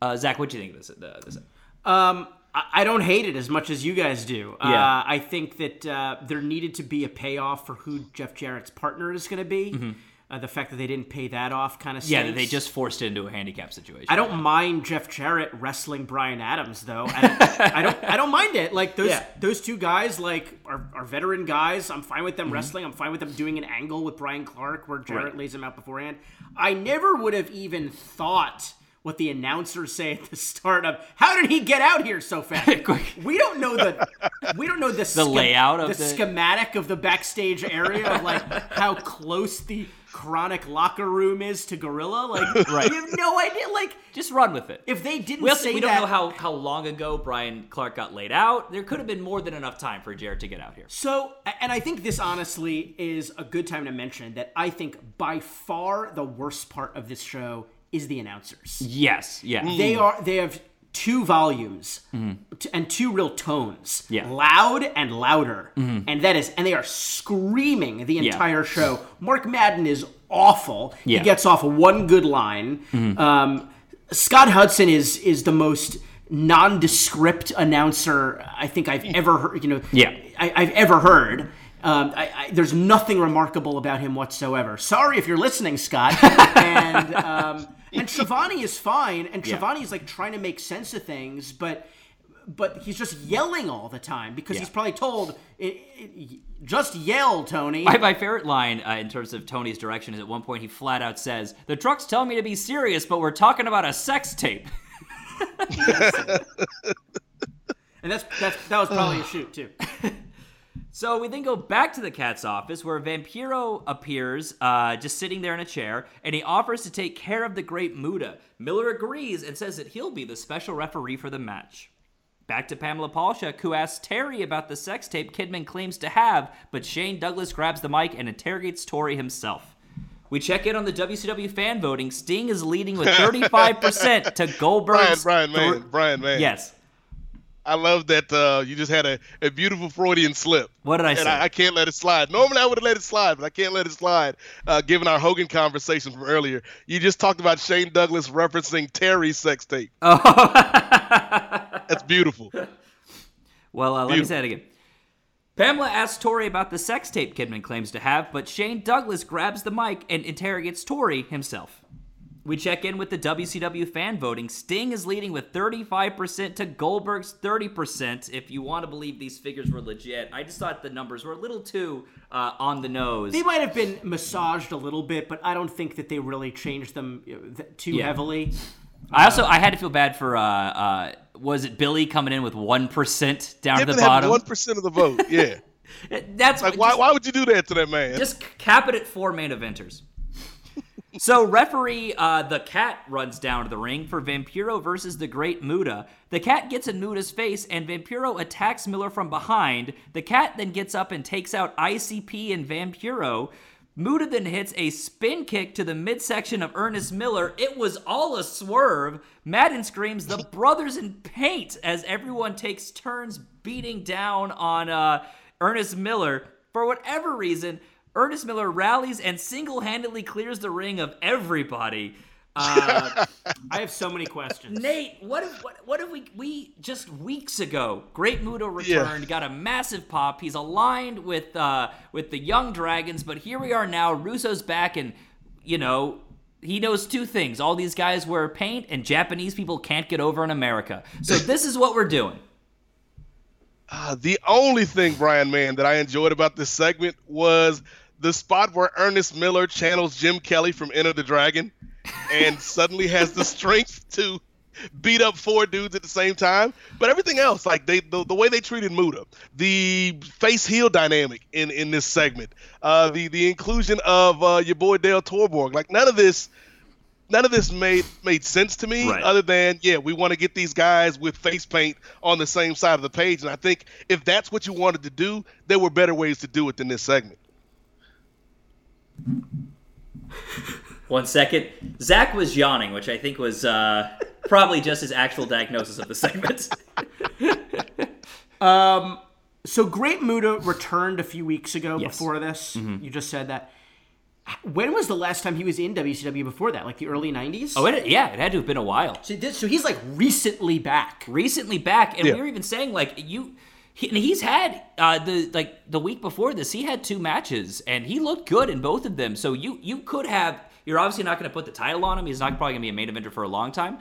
Uh, Zach, what do you think of this? Uh, this? Um, I don't hate it as much as you guys do. Yeah. Uh, I think that uh, there needed to be a payoff for who Jeff Jarrett's partner is going to be. Uh, the fact that they didn't pay that off kind of Mm-hmm. Yeah, they just forced it into a handicap situation. I don't mind Jeff Jarrett wrestling Brian Adams though. I, I don't. I don't mind it. Like those Yeah. those two guys, like are, are veteran guys. I'm fine with Mm-hmm. them wrestling. I'm fine with them doing an angle with Brian Clark where Jarrett Right. lays him out beforehand. I never would have even thought what the announcers say at the start of how did he get out here so fast? we don't know the we don't know the, the layout of the, the, schematic of the backstage area of like how close the KroniK locker room is to Gorilla. Like Right. you have no idea. Like Just run with it. if they didn't we also, say we don't that, know how, how long ago Brian Clark got laid out. There could have been more than enough time for Jarrett to get out here. So, and I think this honestly is a good time to mention that I think by far the worst part of this show is the announcers. Yes, yeah. They are they have two volumes t- and two real tones. Mm-hmm. Yeah. Mm-hmm. Loud and louder. And that is and they are screaming the entire show. Mark Madden is awful. Yeah. Mm-hmm. He gets off one good line. Um, Scott Hudson is is the most nondescript announcer I think I've ever heard. You know, Yeah. I, I've ever heard. Um, I, I, there's nothing remarkable about him whatsoever. Sorry if you're listening, Scott. and um, and Schiavone is fine, and Yeah. Schiavone is like trying to make sense of things, but but he's just yelling all the time because Yeah. he's probably told, "I- I- "Just yell, Tony." My, my favorite line uh, in terms of Tony's direction is at one point he flat out says, "The truck's telling me to be serious, but we're talking about a sex tape." and that's that's that was probably a shoot too. So we then go back to the cat's office where Vampiro appears, uh, just sitting there in a chair, and he offers to take care of the great Muta. Miller agrees and says that he'll be the special referee for the match. Back to Pamela Paulshock, who asks Terry about the sex tape Kidman claims to have, but Shane Douglas grabs the mic and interrogates Torrie himself. We check in on the WCW fan voting. Sting is leading with 35% to Brian, Goldberg's. Brian, man, thir- Brian, man. Yes. I love that uh, you just had a, a beautiful Freudian slip. What did I and say? I, I can't let it slide. Normally, I would have let it slide, but I can't let it slide. Uh, given our Hogan conversation from earlier, you just talked about Shane Douglas referencing Terry's sex tape. Oh. That's beautiful. Well, uh, let me say it again. Pamela asks Torrie about the sex tape Kidman claims to have, but Shane Douglas grabs the mic and interrogates Torrie himself. We check in with the WCW fan voting. Sting is leading with 35% to Goldberg's 30%. If you want to believe these figures were legit, I just thought the numbers were a little too uh, on the nose. They might have been massaged a little bit, but I don't think that they really changed them uh, too Yeah. heavily. I also I had to feel bad for uh, uh, was it Billy coming in with one percent down Give to the bottom? one percent of the vote. Yeah. That's like why? just- Why would you do that to that man? Just cap it at four main eventers. So referee uh, the cat runs down to the ring for Vampiro versus the Great Muta. The cat gets in Muta's face and Vampiro attacks Miller from behind. The cat then gets up and takes out ICP and Vampiro. Muda then hits a spin kick to the midsection of Ernest Miller. It was all a swerve. Madden screams, "The brothers in paint!" as everyone takes turns beating down on uh, Ernest Miller. For whatever reason, Ernest Miller rallies and single-handedly clears the ring of everybody. Uh, I have so many questions. Nate, what if what, what if we we just weeks ago, Great Muta returned, got a massive pop. He's aligned with uh with the Jung Dragons, but here we are now. Russo's back, and you know he knows two things: all these guys wear paint, and Japanese people can't get over in America. So this is what we're doing. Uh, the only thing, Brian, man, that I enjoyed about this segment was the spot where Ernest Miller channels Jim Kelly from Enter the Dragon and suddenly has the strength to beat up four dudes at the same time. But everything else, like they the, the way they treated Muta, the face heel dynamic in in this segment, uh, the the inclusion of uh, your boy Dale Torborg, like none of this none of this made made sense to me Right. other than yeah we want to get these guys with face paint on the same side of the page and i think if that's what you wanted to do there were better ways to do it than this segment One second, Zach was yawning, which I think was uh, probably just his actual diagnosis of the segment. um, So Great Muta returned a few weeks ago Yes. before this. You just said that. When was the last time he was in WCW before that? Like the early 90s? oh, it, yeah, it had to have been a while. So, this, so he's like recently back. recently back, and Yeah. we were even saying like you. He, and he's had uh, the like the week before this, he had two matches, and he looked good in both of them. So you you could have. You're obviously not going to put the title on him. He's not probably going to be a main eventer for a long time.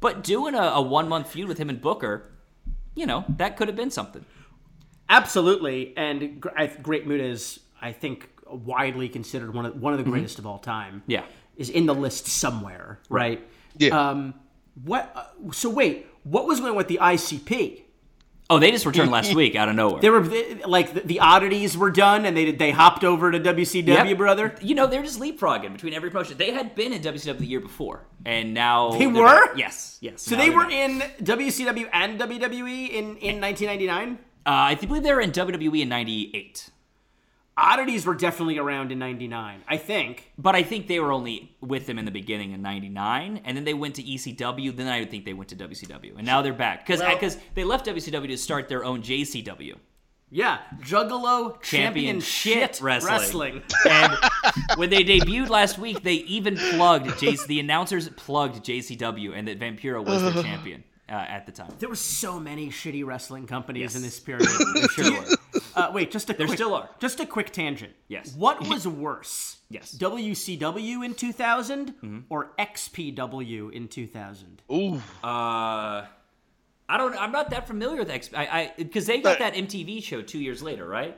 But doing a, a one month feud with him and Booker, you know, that could have been something. Absolutely. And Great Muta is, I think, widely considered one of, one of the greatest of all time. Yeah. Is in the list somewhere, right? Yeah. Um, what? Uh, so wait, what was going on with the ICP? Oh, they just returned last week out of nowhere. They were they- like the, the oddities were done, and they they hopped over to WCW, Yep. brother. You know, they're just leapfrogging between every promotion. They had been in WCW the year before, and now They were? Yes, yes. So they were in WCW and WWE in in 1999. Uh, I believe they were in WWE in '98, Oddities were definitely around in '99, I think. but I think they were only with them in the beginning in '99, and then they went to ECW. Then I would think they went to WCW, and now they're back because Well- they left WCW to start their own JCW. Yeah, Juggalo Championship Championship Wrestling. Wrestling. And when they debuted last week, they even plugged JC. The announcers plugged JCW, and that Vampiro was the champion uh, at the time. there were so many shitty wrestling companies in this period. There sure were. Uh, wait, just a There quick, still are. Just a quick tangent. Yes. What was worse? Yes. WCW in 2000 or XPW in 2000? Ooh. Uh, I don't. I'm not that familiar with X. I I because they got that MTV show two years later, right?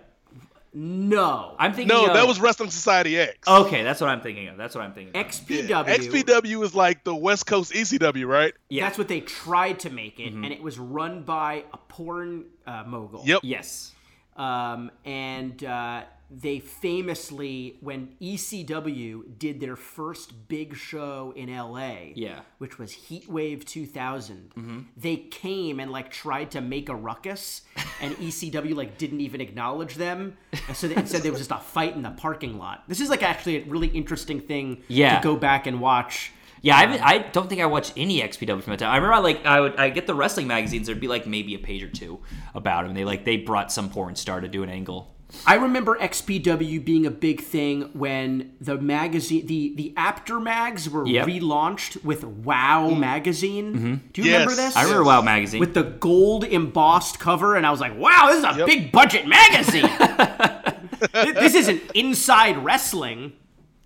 No. I'm thinking. No, of, that was Wrestling Society X. Okay, that's what I'm thinking of. That's what I'm thinking. Of. XPW. XPW is like the West Coast ECW, right? Yeah. That's what they tried to make Mm-hmm. it, and it was run by a porn uh, mogul. Yep. Yes. Um, and uh, they famously, when ECW did their first big show in LA, Yeah. which was Heatwave 2000, they came and like tried to make a ruckus, and ECW like didn't even acknowledge them. And so they, instead, there was just a fight in the parking lot. This is like actually a really interesting thing Yeah. to go back and watch. Yeah, I, um, I don't think I watched any XPW from that time. I remember, I, like, I would I get the wrestling magazines. There'd be like maybe a page or two about him. They like they brought some porn star to do an angle. I remember XPW being a big thing when the magazine, the the Apter mags were Yep. relaunched with Wow mm. magazine. Mm-hmm. Do you Yes. remember this? I remember Wow magazine. with the gold embossed cover, and I was like, "Wow, this is a Yep. big budget magazine." This isn't inside wrestling.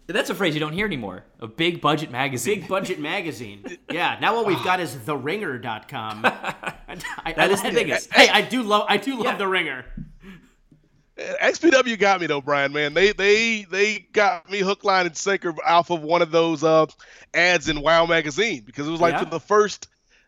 That's a phrase you don't hear anymore. A big budget magazine. Big budget magazine. Yeah. Now what we've got is TheRinger.com. that is the biggest. Hey, I do love. I do love Yeah. The Ringer. XPW got me though, Brian. Man, they they they got me hook, line, and sinker off of one of those uh, ads in Wow magazine because it was like Yeah. for the first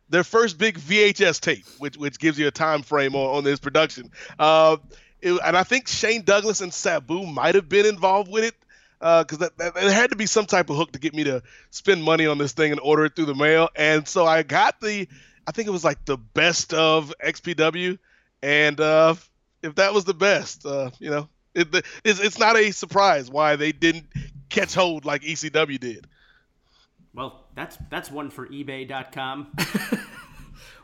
their first big VHS tape, which which gives you a time frame on, on this production. Uh, it, and I think Shane Douglas and Sabu might have been involved with it because that, that, there had to be some type of hook to get me to spend money on this thing and order it through the mail. And so I got the, I think it was like the best of XPW, and uh, if that was the best, uh, you know, it, it's, it's not a surprise why they didn't catch hold like ECW did. Well, that's that's one for eBay.com.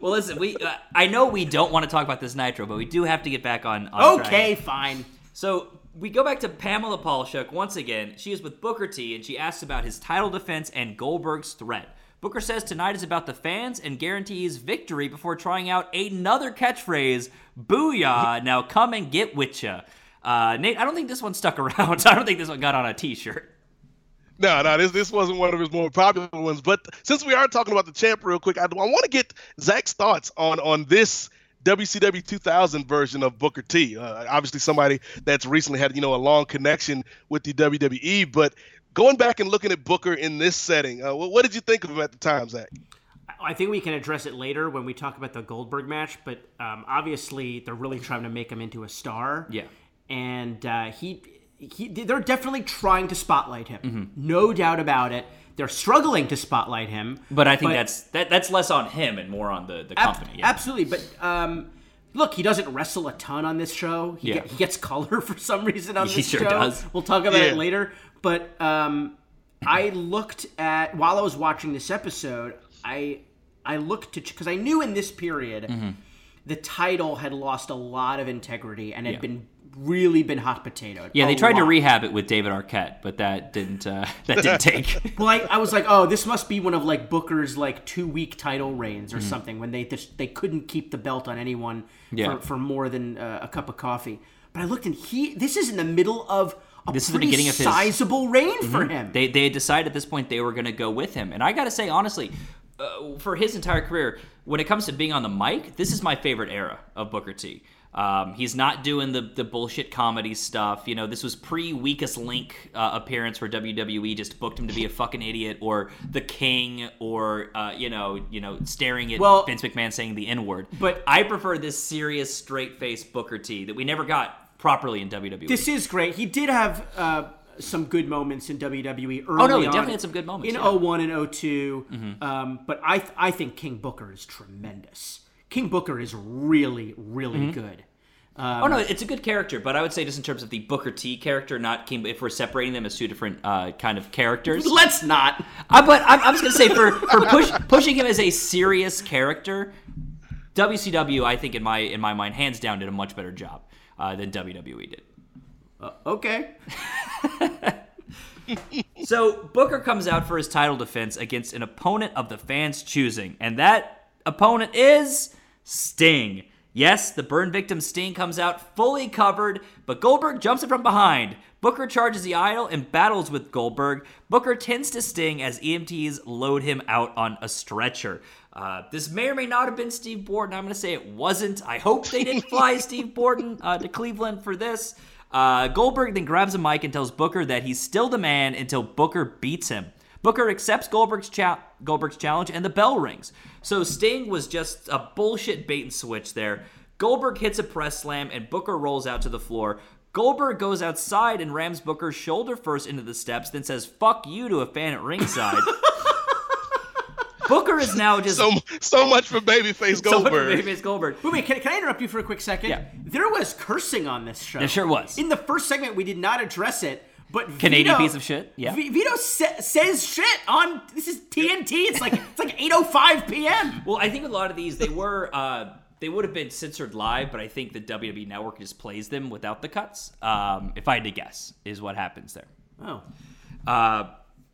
Well, listen, we uh, I know we don't want to talk about this Nitro, but we do have to get back on. on track. Okay, fine. So we go back to Pamela Paulshock once again. She is with Booker T, and she asks about his title defense and Goldberg's threat. Booker says tonight is about the fans and guarantees victory before trying out another catchphrase, "Booyah!" now come and get with ya. Uh, Nate, I don't think this one stuck around. I don't think this one got on a T-shirt. No, no, this this wasn't one of his more popular ones. But since we are talking about the champ real quick, I, I want to get Zach's thoughts on on this WCW 2000 version of Booker T. Uh, obviously, somebody that's recently had you know a long connection with the WWE. But going back and looking at Booker in this setting, uh, what, what did you think of him at the time, Zach? I think we can address it later when we talk about the Goldberg match, but um, obviously they're really trying to make him into a star. Yeah. and uh, he, he, they're definitely trying to spotlight him. Mm-hmm. No doubt about it. They're struggling to spotlight him. But I think that's that, that's less on him and more on the the Ab- company. yeah. Absolutely, but um, look, he doesn't wrestle a ton on this show. He, Yeah. get- he gets color for some reason on He this sure show. does. We'll talk about Yeah. it later. But um, I looked at while I was watching this episode, I I looked to because I knew in this period Mm-hmm. the title had lost a lot of integrity and had been really been hot potato. Yeah, they tried to rehab it with David Arquette, but that didn't uh, that didn't take. Well, I, I was like, oh, this must be one of like Booker's like two week title reigns or Mm-hmm. something when they just they couldn't keep the belt on anyone Yeah. for, for more than uh, a cup of coffee. But I looked and he this is in the middle of a This is the beginning of his- Mm-hmm. sizable reign for him. They they decided at this point they were going to go with him, and I got to say honestly, uh, for his entire career, when it comes to being on the mic, this is my favorite era of Booker T. Um, he's not doing the, the bullshit comedy stuff. You know, this was pre weakest link uh, appearance where WWE just booked him to be a fucking idiot or the king or uh, you know you know staring at Well- Vince McMahon saying the N word. But- I prefer this serious straight face Booker T that we never got properly in. WWE. This is great. He did have uh, some good moments in WWE early Oh, no, he on. definitely had some good moments, in yeah. Mm-hmm. 01 and 2 Um, but I th- I think King Booker is tremendous. King Booker is really really Mm-hmm. good. Oh no, it's a good character, but I would say just in terms of the Booker T character, not King. If we're separating them as two different uh, kind of characters, Let's not. Uh, but I'm, I'm just gonna say for for push, pushing him as a serious character, WCW, I think in my in my mind, hands down, did a much better job uh, than WWE did. Okay. So Booker comes out for his title defense against an opponent of the fans' choosing, and that opponent is Sting. Yes, the burn victim Sting comes out fully covered, but Goldberg jumps it from behind. Booker charges the idol and battles with Goldberg. Booker tends to Sting as EMTs load him out on a stretcher. Uh, this may or may not have been Steve Borden. I'm going to say it wasn't. I hope they didn't fly Steve Borden uh, to Cleveland for this. Uh, Goldberg then grabs a mic and tells Booker that he's still the man until Booker beats him. Booker accepts Goldberg's, cha- Goldberg's challenge and the bell rings. So Sting was just a bullshit bait and switch there. Goldberg hits a press slam and Booker rolls out to the floor. Goldberg goes outside and rams Booker's shoulder first into the steps, then says "fuck you" to a fan at ringside. Booker is now just So so much for babyface so much for Goldberg. Babyface Goldberg. Wait, wait, can, can I interrupt you for a quick second? Yeah. There was cursing on this show. There sure was. In the first segment, we did not address it, but Canadian Vito, piece of shit? Yeah. Vito sa- says shit on this is TNT. It's like it's like 8:05 p.m. Well, I think a lot of these they were uh, they would have been censored live, but I think the WWE Network just plays them without the cuts. Um, if I had to guess, is what happens there. Oh, Uh,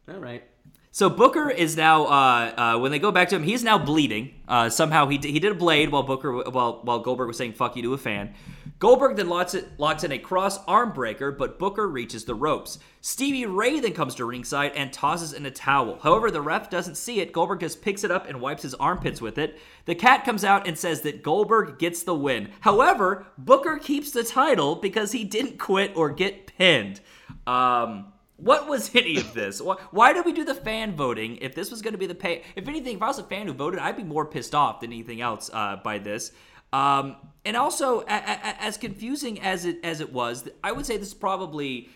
all right. so Booker is now uh, uh, when they go back to him, he's now bleeding. Uh, somehow he d- he did a blade while Booker while while Goldberg was saying "fuck you" to a fan. Goldberg then locks it locks in a cross arm breaker, but Booker reaches the ropes. Stevie Ray then comes to ringside and tosses in a towel. However, the ref doesn't see it. Goldberg just picks it up and wipes his armpits with it. The cat comes out and says that Goldberg gets the win. However, Booker keeps the title because he didn't quit or get pinned. Um, what was any of this? Why, did we do the fan voting if this was going to be the pay? If anything, if I was a fan who voted, I'd be more pissed off than anything else uh, by this. Um, and also, a, a, as confusing as it as it was, I would say this is probably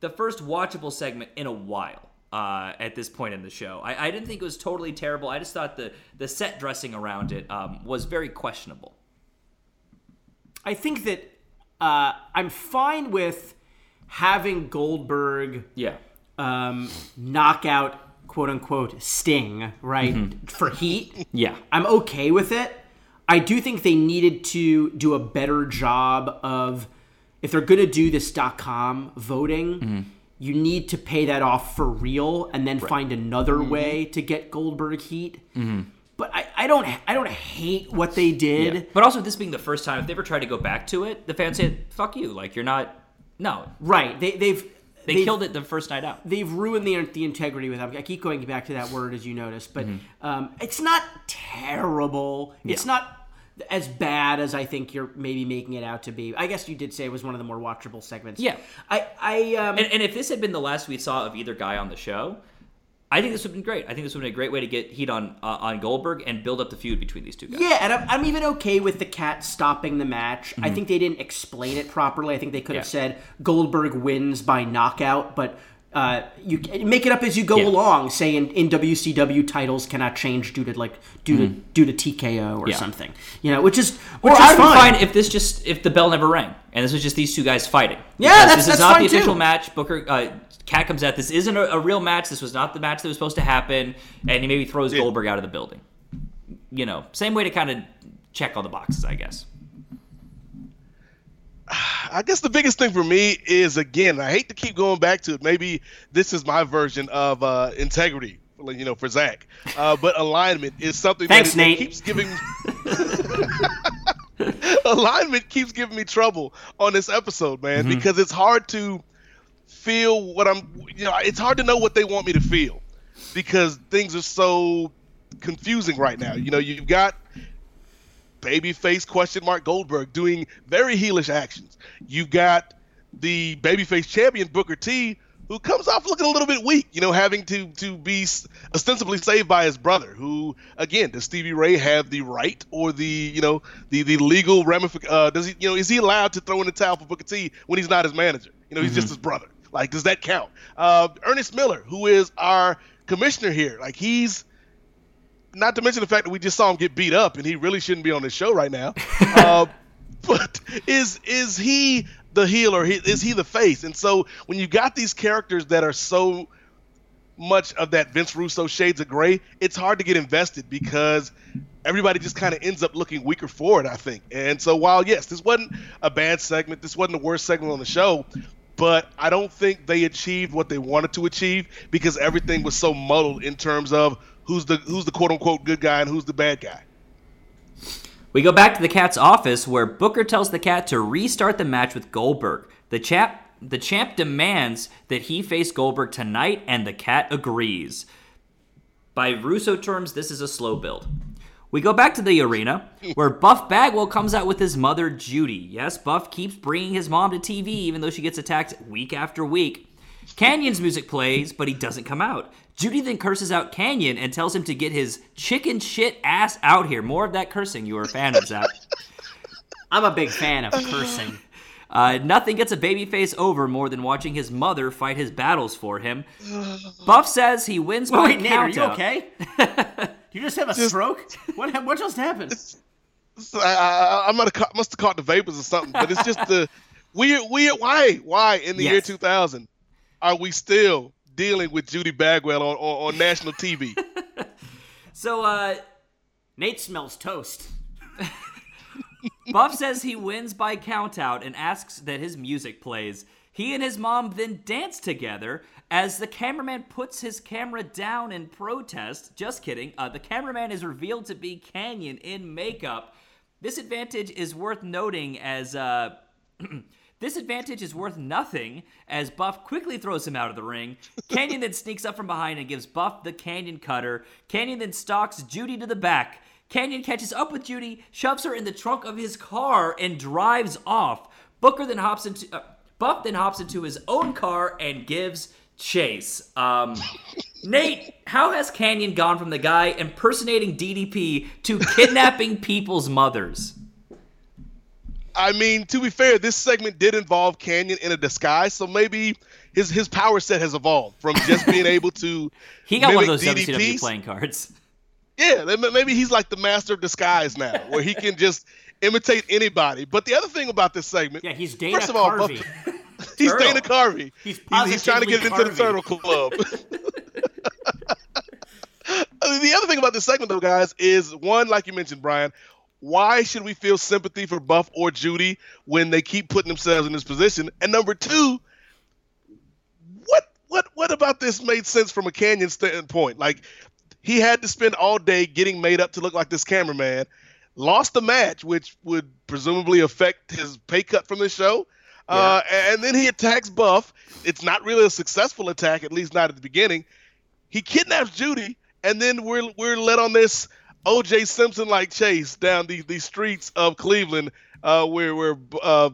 the first watchable segment in a while. Uh, at this point in the show, I, I didn't think it was totally terrible. I just thought the the set dressing around it um, was very questionable. I think that uh, I'm fine with having Goldberg Yeah, um, knock out quote unquote Sting right for heat. yeah. I'm okay with it. I do think they needed to do a better job of if they're going to do this dot .com voting, mm-hmm. you need to pay that off for real and then find another mm-hmm. way to get Goldberg heat. Mm-hmm. But I, I don't I don't hate what they did. Yeah. But also, this being the first time, if they ever tried to go back to it, the fans said, "Fuck you!" Like you're not. No, Right. They they've they killed it the first night out. they've ruined the the integrity with them. I keep going back to that word as you noticed, but Mm-hmm. um, it's not terrible. It's not as bad as I think you're maybe making it out to be. I guess you did say it was one of the more watchable segments. Yeah. I I um, And, and if this had been the last we saw of either guy on the show, I think this would have been great. I think this would have been a great way to get heat on uh, on Goldberg and build up the feud between these two guys. yeah, and I'm, I'm even okay with the cat stopping the match. I think they didn't explain it properly. I think they could have Mm-hmm. Said Goldberg wins by knockout, but. Uh, you make it up as you go Yeah. along. Say in, in WCW titles cannot change due to like due to due to TKO or Mm-hmm. Yeah. something, you know, which is Or which I is would fine. fine if this just if the bell never rang and this was just these two guys fighting. Yeah, Because that's- this that's is not fine the official too. match. Booker uh, Cat comes out. This isn't a, a real match. This was not the match that was supposed to happen, and he maybe throws Goldberg out of the building. You know, same way to kind of check all the boxes, I guess. I guess the biggest thing for me is again, I hate to keep going back to it. Maybe this is my version of uh, integrity, you know, for Zach. Uh, but alignment is something Thanks, that, Nate. keeps giving. alignment keeps giving me trouble on this episode, man, Mm-hmm. because it's hard to feel what I'm. You know, it's hard to know what they want me to feel because things are so confusing right now. You know, you've got babyface question mark Goldberg doing very heelish actions. You've got the babyface champion Booker T, who comes off looking a little bit weak, you know, having to to be ostensibly saved by his brother. Who again does Stevie Ray have the right or the you know the the legal ramific? Uh, does he you know is he allowed to throw in the towel for Booker T when he's not his manager? You know, he's mm-hmm. just his brother. Like, does that count? Uh, Ernest Miller, who is our commissioner here, like he's not to mention the fact that we just saw him get beat up and he really shouldn't be on this show right now. uh, but is is he the heel or is he the face? And so when you got these characters that are so much of that Vince Russo shades of gray, it's hard to get invested because everybody just kind of ends up looking weaker for it, I think. And so while yes, this wasn't a bad segment, this wasn't the worst segment on the show, but I don't think they achieved what they wanted to achieve because everything was so muddled in terms of who's the who's the quote unquote good guy and who's the bad guy. We go back to the cat's office where Booker tells the cat to restart the match with Goldberg. The chap the champ demands that he face Goldberg tonight and the cat agrees. By Russo terms, this is a slow build. We go back to the arena where Buff Bagwell comes out with his mother, Judy. Yes, Buff keeps bringing his mom to TV even though she gets attacked week after week. Kanyon's music plays, but he doesn't come out. Judy then curses out Kanyon and tells him to get his chicken shit ass out here. More of that cursing you were a fan of, Zach. I'm a big fan of cursing. Uh, nothing gets a babyface over more than watching his mother fight his battles for him. Buff says he wins by Wait, Nate, are you okay? you just have a just, stroke? What what just happened? I, I, I must have caught the vapors or something, but it's just the weird, weird. Why, why in the yes. year 2000 are we still dealing with Judy Bagwell on, on, on national TV. so, uh, Nate smells toast. Buff says he wins by countout and asks that his music plays. He and his mom then dance together as the cameraman puts his camera down in protest. Just kidding. Uh, the cameraman is revealed to be Kanyon in makeup. This advantage is worth noting as uh, This advantage is worth nothing as Buff quickly throws him out of the ring. Kanyon then sneaks up from behind and gives Buff the Kanyon cutter. Kanyon then stalks Judy to the back. Kanyon catches up with Judy, shoves her in the trunk of his car, and drives off. Booker then hops into uh, Buff then hops into his own car and gives chase. Um, Nate, how has Kanyon gone from the guy impersonating DDP to kidnapping people's mothers? I mean, to be fair, this segment did involve Kanyon in a disguise, so maybe his his power set has evolved from just being able to. he got one of those DDPs. WCW playing cards. Yeah, maybe he's like the master of disguise now, where he can just imitate anybody. But the other thing about this segment, yeah, he's Dana first of all, Carvey. he's Dana Carvey. He's, he's, he's trying to get into the Turtle Club. the other thing about this segment, though, guys, is one, like you mentioned, Brian, why should we feel sympathy for Buff or Judy when they keep putting themselves in this position? And number two, what what what about this made sense from a Kanyon standpoint? Like he had to spend all day getting made up to look like this cameraman, lost the match, which would presumably affect his pay cut from the show. Yeah. Uh, and then he attacks Buff. It's not really a successful attack, at least not at the beginning. He kidnaps Judy, and then we're we're led on this O.J. Simpson like chase down the, these streets of Cleveland, uh, where where uh,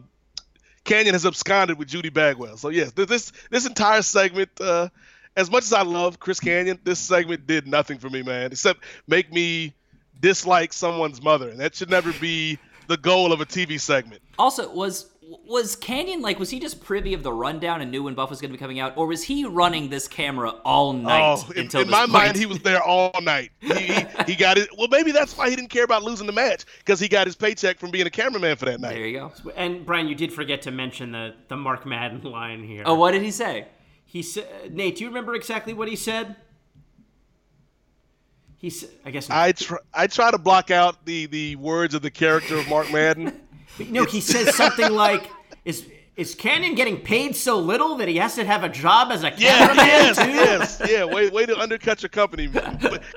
Kanyon has absconded with Judy Bagwell. So yes, this this entire segment, uh, as much as I love Chris Kanyon, this segment did nothing for me, man, except make me dislike someone's mother, and that should never be the goal of a TV segment. Also, was was Kanyon like was he just privy of the rundown and knew when Buff was going to be coming out, or was he running this camera all night? Oh, in, in my point? mind, he was there all night. He, he, he, got it. Well, maybe that's why he didn't care about losing the match because he got his paycheck from being a cameraman for that night. There you go. And Brian, you did forget to mention the the Mark Madden line here. Oh, what did he say? He said, Nate, do you remember exactly what he said? He's, I guess. I try, I try to block out the the words of the character of Mark Madden. No, he says something like, "Is is Kanyon getting paid so little that he has to have a job as a cameraman yes, too? Yes, yeah. Way, way to undercut your company.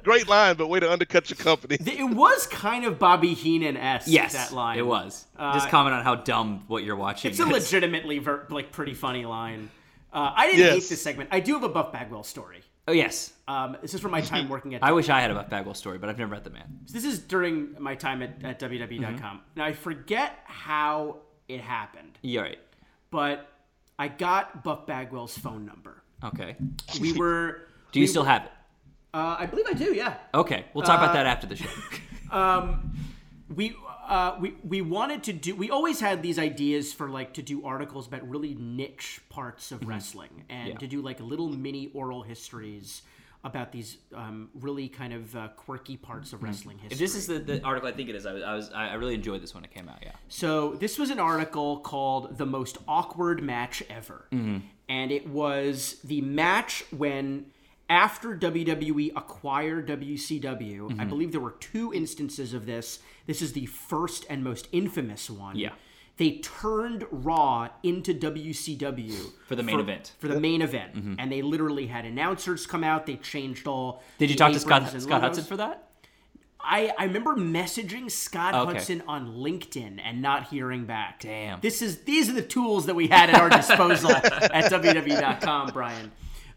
Great line, but way to undercut your company. It was kind of Bobby Heenan esque. Yes, that line. It was. Uh, Just comment on how dumb what you're watching. It's is. a legitimately ver- like pretty funny line. Uh, I didn't yes. hate this segment. I do have a Buff Bagwell story. Oh yes, Um, this is from my time working at. I wish I had a Buff Bagwell story, but I've never met the man. this is during my time at, at WWE.com. Mm-hmm. Now I forget how it happened, Yeah, right. but I got Buff Bagwell's phone number. Okay. We were. Do you we still were- have it? Uh, I believe I do. Yeah. Okay, we'll talk about Uh, that after the show. um, we uh, we we wanted to do. We always had these ideas for like to do articles about really niche parts of wrestling and Yeah. to do like little mini oral histories about these um, really kind of uh, quirky parts of wrestling history. This is the, the article I think it is. I was, I was I really enjoyed this when it came out. Yeah. So this was an article called "The Most Awkward Match Ever," and it was the match when after WWE acquired WCW. I believe there were two instances of this. This is the first and most infamous one. Yeah. They turned Raw into WCW For the main event. For the main event, and they literally had announcers come out. They changed all. Did you talk to Scott Scott logos. Hudson for that? I, I remember messaging Scott Okay. Hudson on LinkedIn and not hearing back. Damn. This is these are the tools that we had at our disposal at WWE.com, Brian.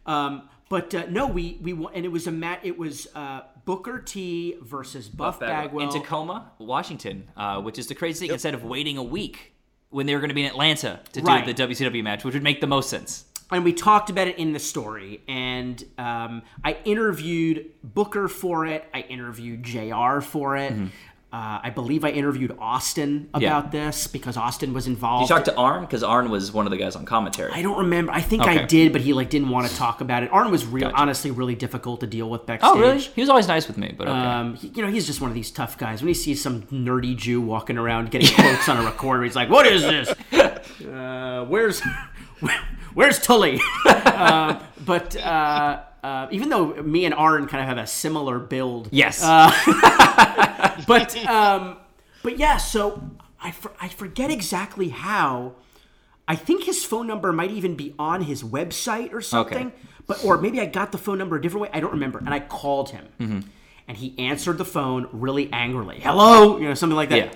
Um, but uh, no, we we and it was a mat. It was uh, Booker T versus Buff, Bagwell. in Tacoma, Washington, uh, which is the crazy thing. Instead of waiting a week when they were going to be in Atlanta to Right. do the WCW match, which would make the most sense. and we talked about it in the story. And um, I interviewed Booker for it. I interviewed Jr. for it. Uh, I believe I interviewed Austin about. Yeah. this because Austin was involved. You talked to Arn because Arn was one of the guys on commentary. I don't remember. I think I did, but he like didn't want to talk about it. Arn was real, Gotcha. honestly, really difficult to deal with backstage. oh, really? He was always nice with me, but okay. Um, he, you know, he's just one of these tough guys. When he sees some nerdy Jew walking around getting quotes on a recorder, he's like, "What is this? Uh, where's where's Tully?" uh, but uh, uh, even though me and Arn kind of have a similar build, yes. but um, but yeah, so I for, I forget exactly how. I think his phone number might even be on his website or something. Okay. But or maybe I got the phone number a different way. I don't remember. And I called him, Mm-hmm. and he answered the phone really angrily. Hello, you know something like that. Yeah.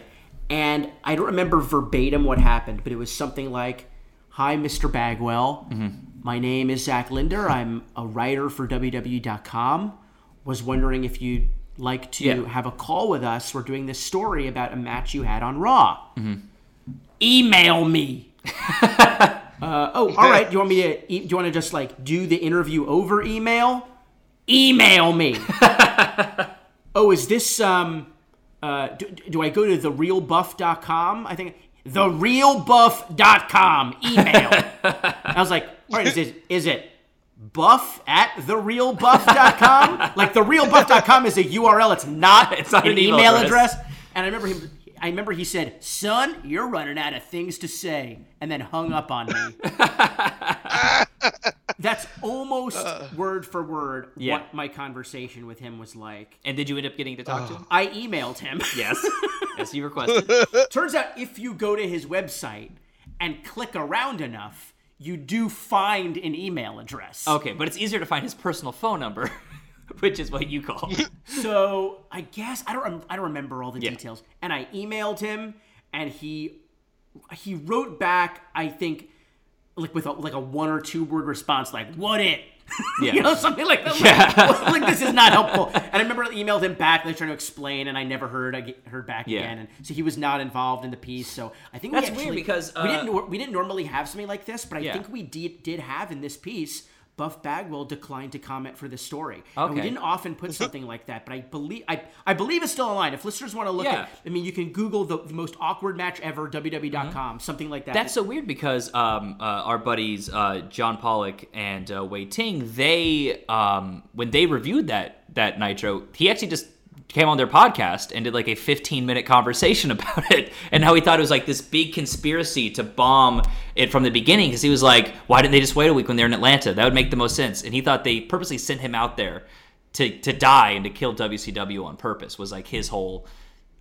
And I don't remember verbatim what happened, but it was something like, "Hi, Mr. Bagwell. Mm-hmm. My name is Zach Linder. I'm a writer for WWE.com. Was wondering if you'd like to Yeah. have a call with us. We're doing this story about a match you had on Raw. Mm-hmm. Email me." Uh, oh, all right. Do you want me to? E- do you want to just like do the interview over email? Email me. oh, is this um? Uh, do, do I go to therealbuff.com? I think therealbuff.com. Email. I was like, right, is it is it buff at therealbuff.com? like therealbuff.com is a URL. It's not. It's not an, an email email address. address. And I remember him. I remember he said, "Son, you're running out of things to say," and then hung up on me. That's almost uh. word for word Yeah. what my conversation with him was like. and did you end up getting to talk to oh. him? I emailed him. Yes. As you requested. Turns out if you go to his website and click around enough, you do find an email address. Okay, but it's easier to find his personal phone number, which is what you call. So I guess I don't rem- I don't remember all the Yeah. details. And I emailed him, and he he wrote back. I think like with a, like a one or two word response, like "What it." Yeah. you know, something like that. Yeah. Like, like, this is not helpful. And I remember I emailed him back, like trying to explain, and I never heard I get- heard back Yeah. again. And so he was not involved in the piece. So I think That's we weird actually, because, we uh, didn't we didn't normally have something like this, but I Yeah. think we did did have in this piece. Buff Bagwell declined to comment for this story. And we didn't often put something like that, but I believe I, I believe it's still online. If listeners want to look Yeah. at, I mean, you can Google the, the most awkward match ever, WWE.com, something like that. Mm-hmm. That's so weird because um, uh, our buddies uh, John Pollock and uh, Wai Ting, they um, when they reviewed that that Nitro, he actually just came on their podcast and did like a 15 minute conversation about it and how he thought it was like this big conspiracy to bomb it from the beginning because he was like, why didn't they just wait a week when they're in Atlanta? That would make the most sense. And he thought they purposely sent him out there to to die and to kill WCW on purpose was like his whole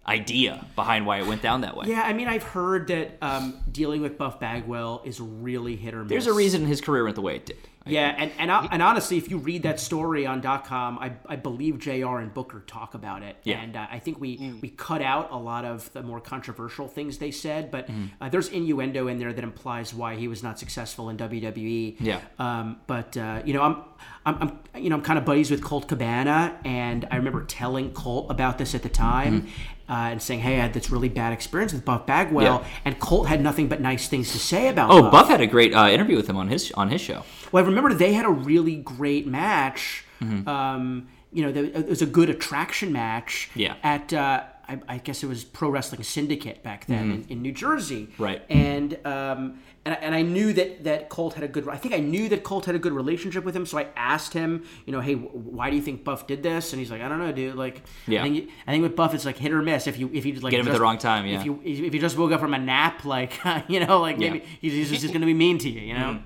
idea behind why it went down that way. yeah, I mean, I've heard that um, dealing with Buff Bagwell is really hit or miss. There's a reason his career went the way it did. Yeah, and and, and honestly, if you read that story on .com, I, I believe Jr. and Booker talk about it, Yeah. and uh, I think we we cut out a lot of the more controversial things they said, but Mm-hmm. uh, there's innuendo in there that implies why he was not successful in WWE. Yeah. Um, but uh, you know, I'm I'm, I'm, you know, I'm kind of buddies with Colt Cabana, and I remember telling Colt about this at the time, Mm-hmm. Uh, and saying, "Hey, I had this really bad experience with Buff Bagwell," Yeah. and Colt had nothing but nice things to say about. Oh, Buff had a great uh, interview with him on his on his show. Well, I remember they had a really great match. Mm-hmm. Um, you know, there, it was a good attraction match. Yeah. At uh, I, I guess it was Pro Wrestling Syndicate back then in, in New Jersey. Mm-hmm. Right. And um, and, I- and I knew that that Colt had a good. I think I knew that Colt had a good relationship with him. So I asked him, you know, hey, why do you think Buff did this? And he's like, I don't know, dude. Like, Yeah. I think, I think with Buff, it's like hit or miss. If you if you like Get him at the wrong time, yeah. If you if you just woke up from a nap, like you know, like Yeah. maybe he's, he's just going to be mean to you, you know.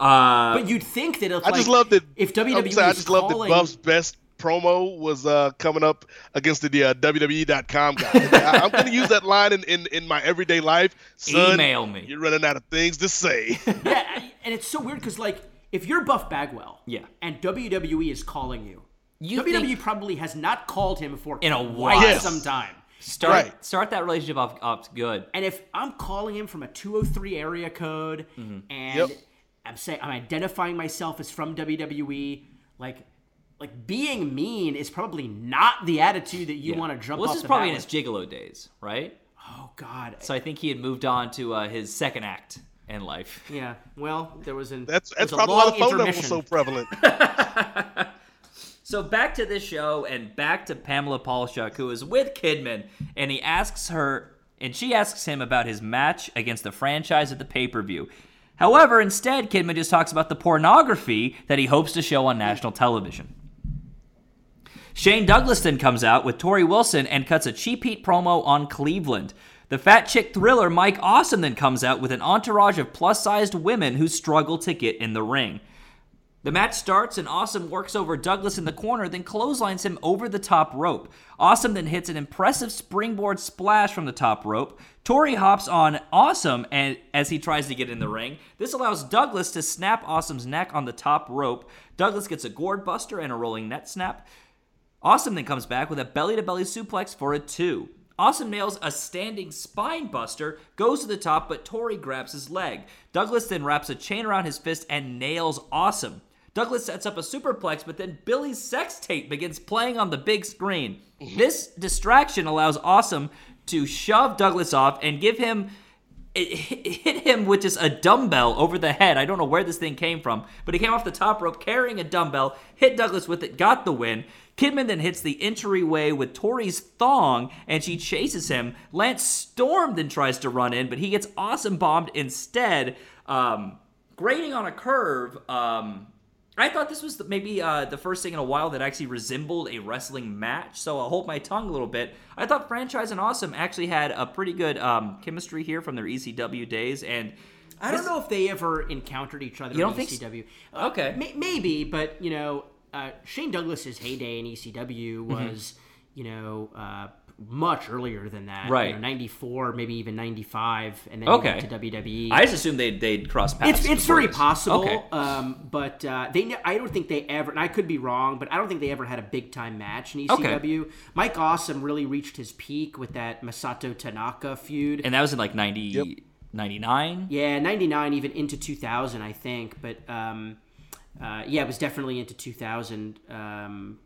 Uh, But you'd think that if I like, just love that. if I'm WWE sorry, I is just love that Buff's best promo was uh, coming up against the uh, WWE.com guy. I, I'm going to use that line in, in, in my everyday life. Son, Email me. You're running out of things to say. yeah, and it's so weird because like if you're Buff Bagwell, Yeah. and WWE is calling you, You WWE think- probably has not called him for In a quite while. Yes. some time. start Right. start that relationship off, off good. And if I'm calling him from a 203 area code, Mm-hmm. and Yep. I'm saying I'm identifying myself as from WWE, like. Like being mean is probably not the attitude that you Yeah. want to jump Well, off this is the probably in bat his gigolo days, right? Oh God. So I think he had moved on to uh, his second act in life. yeah. Well, there was an That's that's a probably why the long phone number was so prevalent. So back to this show and back to Pamela Paulshock, who is with Kidman, and he asks her, and she asks him about his match against the franchise at the pay per view. However, instead, Kidman just talks about the pornography that he hopes to show on national television. Shane Douglas then comes out with Torrie Wilson and cuts a cheap heat promo on Cleveland. The fat chick thriller Mike Awesome then comes out with an entourage of plus sized women who struggle to get in the ring. The match starts and Awesome works over Douglas in the corner, then clotheslines him over the top rope. Awesome then hits an impressive springboard splash from the top rope. Torrie hops on Awesome and as he tries to get in the ring. This allows Douglas to snap Awesome's neck on the top rope. Douglas gets a gourd buster and a rolling net snap. Awesome then comes back with a belly to belly suplex for a two. Awesome nails a standing spine buster, goes to the top, but Torrie grabs his leg. Douglas then wraps a chain around his fist and nails Awesome. Douglas sets up a superplex, but then Billy's sex tape begins playing on the big screen. Mm-hmm. This distraction allows Awesome to shove Douglas off and give him it hit hit him with just a dumbbell over the head. I don't know where this thing came from, but he came off the top rope carrying a dumbbell, hit Douglas with it, got the win. Kidman then hits the entryway with Torrie's thong, and she chases him. Lance Storm then tries to run in, but he gets awesome bombed instead. Um, grading on a curve. Um, I thought this was the, maybe uh, the first thing in a while that actually resembled a wrestling match, so I'll hold my tongue a little bit. I thought Franchise and Awesome actually had a pretty good um, chemistry here from their ECW days, and I don't know if they ever encountered each other You don't in think so? ECW. Uh, Okay. may- maybe, but you know, uh, Shane Douglas's heyday in ECW Mm-hmm. was, you know, uh, much earlier than that. Right. You know, 94, maybe even 95, and then Okay. to WWE. I just assumed they'd, they'd cross paths. it's it's very possible, Okay. um, but uh, they I don't think they ever. And I could be wrong, but I don't think they ever had a big time match in E Okay. ECW. Mike Awesome really reached his peak with that Masato Tanaka feud. And that was in like 90, 99? Yeah, 99 even into 2000, I think. But um, uh, yeah, it was definitely into 2000 um,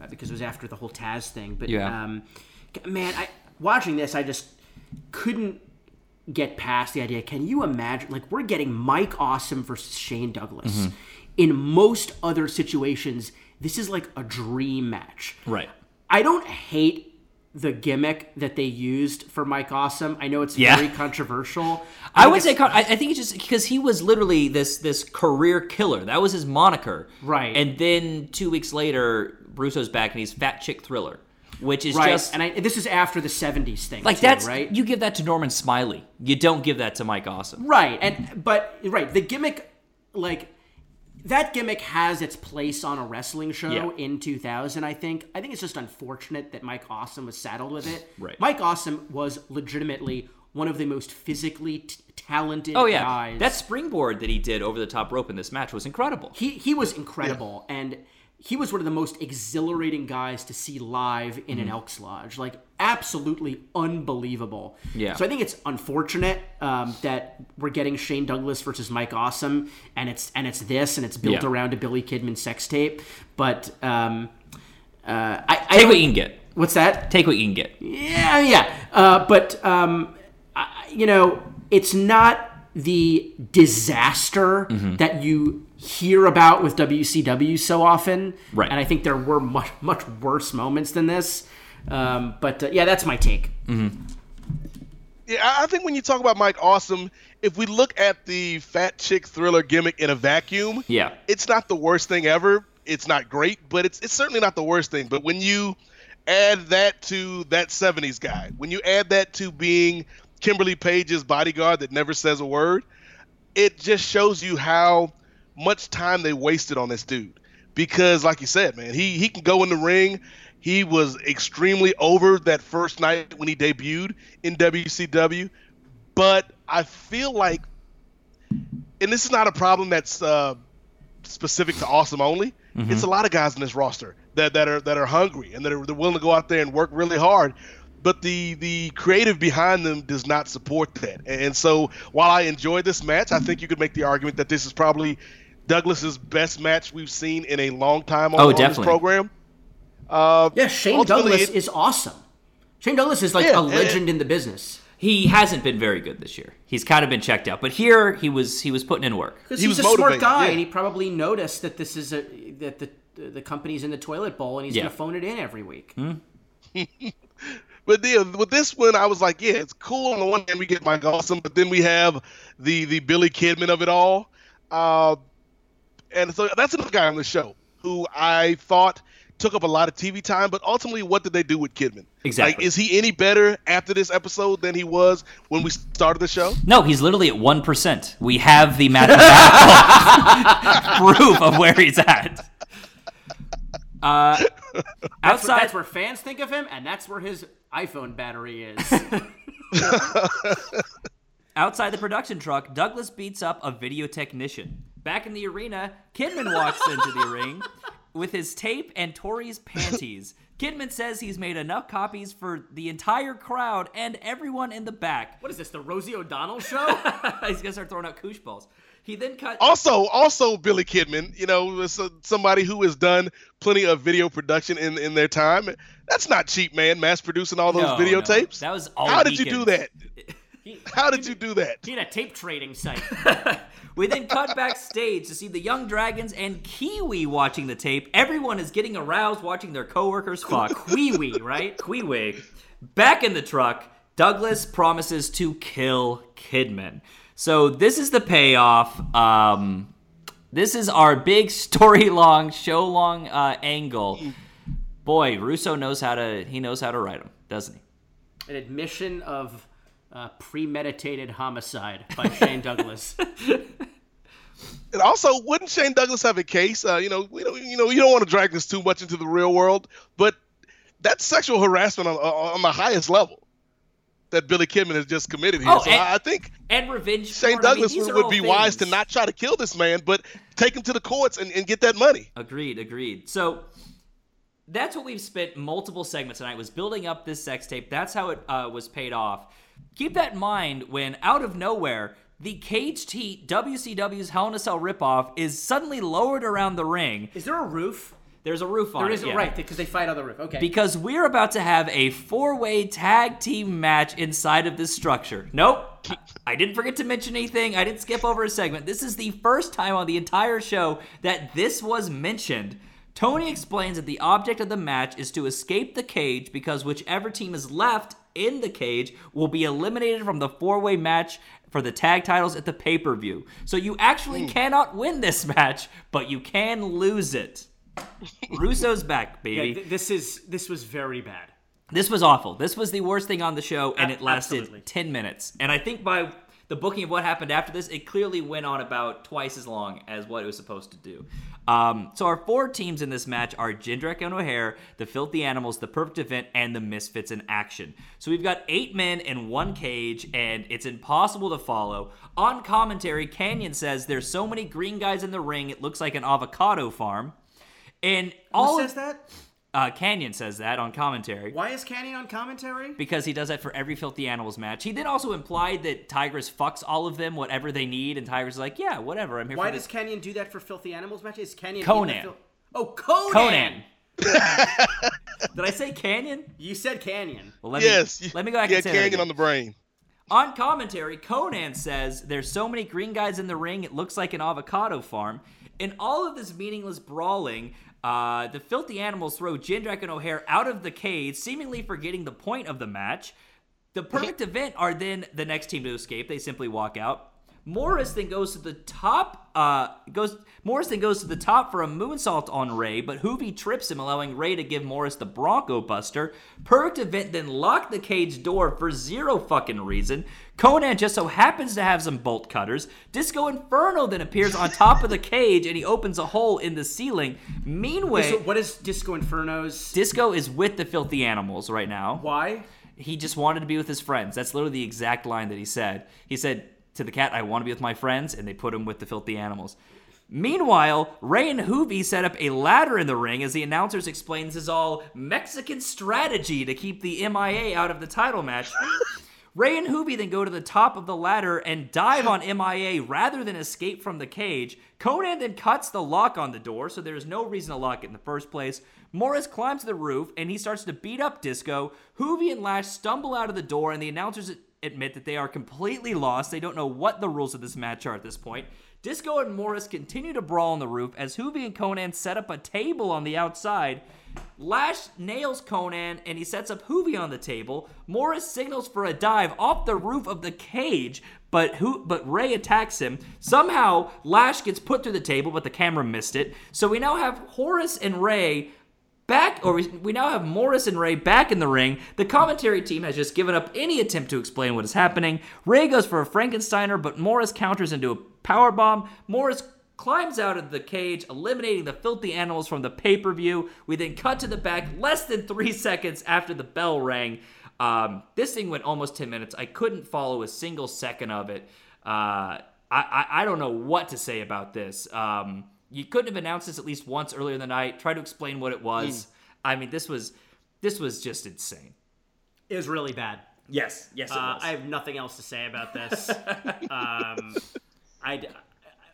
uh, because it was after the whole Taz thing. But Yeah. um, man, I, watching this, I just couldn't get past the idea. Can you imagine? Like, we're getting Mike Awesome versus Shane Douglas. Mm-hmm. In most other situations, this is like a dream match. Right. I don't hate the gimmick that they used for Mike Awesome. I know it's Yeah. very controversial. I think would say I, I think it's just because he was literally this this career killer. That was his moniker. Right. And then two weeks later, Brusso's back and he's Fat Chick Thriller, which is right, just and I, this is after the '70s thing, like too, that's right. You give that to Norman Smiley. You don't give that to Mike Awesome. right, and but right, the gimmick, like that gimmick has its place on a wrestling show Yeah. in 2000. I think. I think it's just unfortunate that Mike Awesome was saddled with it. Right. Mike Awesome was legitimately one of the most physically t- talented Oh yeah, guys. that springboard that he did over the top rope in this match was incredible. he he was incredible and he was one of the most exhilarating guys to see live in an Elks Lodge. Like absolutely unbelievable. Yeah. So I think it's unfortunate um, that we're getting Shane Douglas versus Mike Awesome, and it's and it's this, and it's built Yeah. around a Billy Kidman sex tape. But um, uh, I, I Take what you can get. What's that? Take what you can get. Yeah, yeah. Uh, but um, I, you know, it's not the disaster Mm-hmm. that you hear about with WCW so often. Right. And I think there were much much worse moments than this. Um, but uh, yeah, that's my take. Yeah, I I think when you talk about Mike Awesome, if we look at the fat chick thriller gimmick in a vacuum, Yeah. it's not the worst thing ever. It's not great, but it's it's certainly not the worst thing. But when you add that to that 70s guy, when you add that to being Kimberly Page's bodyguard that never says a word, it just shows you how much time they wasted on this dude. Because, like you said, man, he he can go in the ring. He was extremely over that first night when he debuted in WCW. But I feel like, and this is not a problem that's uh, specific to Awesome only. It's a lot of guys in this roster that, that are that are hungry and that are they're willing to go out there and work really hard. But the the creative behind them does not support that. And so while I enjoyed this match, I think you could make the argument that this is probably Douglas's best match we've seen in a long time on, Oh, on this program. Uh, Yeah, Shane Douglas it- is awesome. Shane Douglas is like Yeah, a and- legend in the business. He hasn't been very good this year. He's kind of been checked out. But here he was he was putting in work. Because He he's was a smart guy, yeah. and he probably noticed that this is a that the the company's in the toilet bowl, and he's Yeah. gonna phone it in every week. But the, with this one, I was like, yeah, it's cool. On the one hand, we get Mike Awesome, but then we have the the Billy Kidman of it all, uh, and so that's another guy on the show who I thought took up a lot of TV time. But ultimately, what did they do with Kidman? Exactly. Like, is he any better after this episode than he was when we started the show? No, he's literally at one percent. We have the mathematical proof of where he's at. Uh, outside, where, that's where fans think of him, and that's where his iPhone battery is. outside the production truck, Douglas beats up a video technician. Back in the arena, Kidman walks into the ring with his tape and Torrie's panties. Kidman says he's made enough copies for the entire crowd and everyone in the back. what is this, the Rosie O'Donnell show? he's gonna start throwing out koosh balls. He then cut. Also, also Billy Kidman, you know, somebody who has done plenty of video production in in their time. That's not cheap, man. Mass producing all those No, videotapes. no. That was all How did you do weekends. that? How did you do that? he had a tape trading site. We then cut backstage to see the Jung Dragons and Kiwi watching the tape. Everyone is getting aroused watching their coworkers fuck. Kiwi, right? Kiwi. Back in the truck, Douglas promises to kill Kidman. So this is the payoff. Um, this is our big story long, show long uh, angle. Boy, Russo knows how to. He knows how to write them, doesn't he? An admission of uh, premeditated homicide by Shane Douglas. And also, wouldn't Shane Douglas have a case? Uh, you know, we don't, you know, you don't want to drag this too much into the real world, but that's sexual harassment on, on the highest level that Billy Kidman has just committed here. Oh, so and- I, I think And revenge. Shane porn, I mean, Douglas would, are would all be wise to not try to kill this man, but take him to the courts and, and get that money. Agreed, agreed. So that's what we've spent multiple segments tonight was building up this sex tape. That's how it uh, was paid off. Keep that in mind when out of nowhere the caged heat WCW's Hell in a Cell ripoff is suddenly lowered around the ring. Is there a roof? There's a roof on There it. is yeah. right because they fight on the roof. Okay. Because we're about to have a four-way tag team match inside of this structure. Nope. I didn't forget to mention anything. I didn't skip over a segment. This is the first time on the entire show that this was mentioned. Tony explains that the object of the match is to escape the cage because whichever team is left in the cage will be eliminated from the four-way match for the tag titles at the pay-per-view. So you actually hmm. cannot win this match, but you can lose it. Russo's back, yeah, baby. th- this is this was very bad. This was awful. This was the worst thing on the show, and it lasted absolutely. 10 minutes. And I think by the booking of what happened after this, it clearly went on about twice as long as what it was supposed to do. Um, so our four teams in this match are Jindrak and O'Hare, the Filthy Animals, the Perfect Event, and the Misfits in Action. So we've got eight men in one cage, and it's impossible to follow. On commentary, Kanyon says there's so many green guys in the ring, it looks like an avocado farm. And all Who of, says that? Uh, Kanyon says that on commentary. Why is Kanyon on commentary? because he does that for every filthy animals match. He then also implied that Tigress fucks all of them, whatever they need, and Tigress is like, yeah, whatever. I'm here Why for does this. Kanyon do that for Filthy Animals matches? Is Kanyon Konnan. fil- oh, Konnan. Konnan. Did I say Kanyon? You said Kanyon. Well, let yes. Me, let me go back yeah, and say that Kanyon on the brain. On commentary, Konnan says there's so many green guys in the ring, it looks like an avocado farm. In all of this meaningless brawling, uh, the filthy animals throw Jindrak and O'Hare out of the cage, seemingly forgetting the point of the match. The perfect event are then the next team to escape. They simply walk out. Morris then goes to the top. Uh, goes Morris then goes to the top for a moonsault on Rey, but Juvi trips him, allowing Rey to give Morris the Bronco Buster. Perfect event then locked the cage door for zero fucking reason. Konnan just so happens to have some bolt cutters. Disco Inferno then appears on top of the cage and he opens a hole in the ceiling. Meanwhile, So what is Disco Inferno's? Disco is with the filthy animals right now Why? he just wanted to be with his friends. That's literally the exact line that he said. He said to the cat, I want to be with my friends, and they put him with the filthy animals. Meanwhile, Rey and Juvi set up a ladder in the ring as the announcers explain this is all Mexican strategy to keep the MIA out of the title match. Rey and Juvi then go to the top of the ladder and dive on MIA rather than escape from the cage. Konnan then cuts the lock on the door, so there's no reason to lock it in the first place. Morris climbs the roof and he starts to beat up Disco. Juvi and Lash stumble out of the door, and the announcers admit that they are completely lost. They don't know what the rules of this match are at this point. Disco and Morris continue to brawl on the roof as Juvi and Konnan set up a table on the outside. Lash nails Konnan and he sets up Juvi on the table. Morris signals for a dive off the roof of the cage, but who but Rey attacks him. Somehow Lash gets put through the table, but the camera missed it. So we now have Horace and Rey back or we, we now have Morris and Rey back in the ring. The commentary team has just given up any attempt to explain what is happening. Rey goes for a Frankensteiner, but Morris counters into a power bomb. Morris climbs out of the cage, eliminating the filthy animals from the pay-per-view. We then cut to the back less than three seconds after the bell rang. Um, this thing went almost 10 minutes. I couldn't follow a single second of it. Uh, I, I, I don't know what to say about this. Um, you couldn't have announced this at least once earlier in the night. Try to explain what it was. I mean, this was this was just insane. It was really bad. Yes, yes, it Uh, was. I have nothing else to say about this. um, I,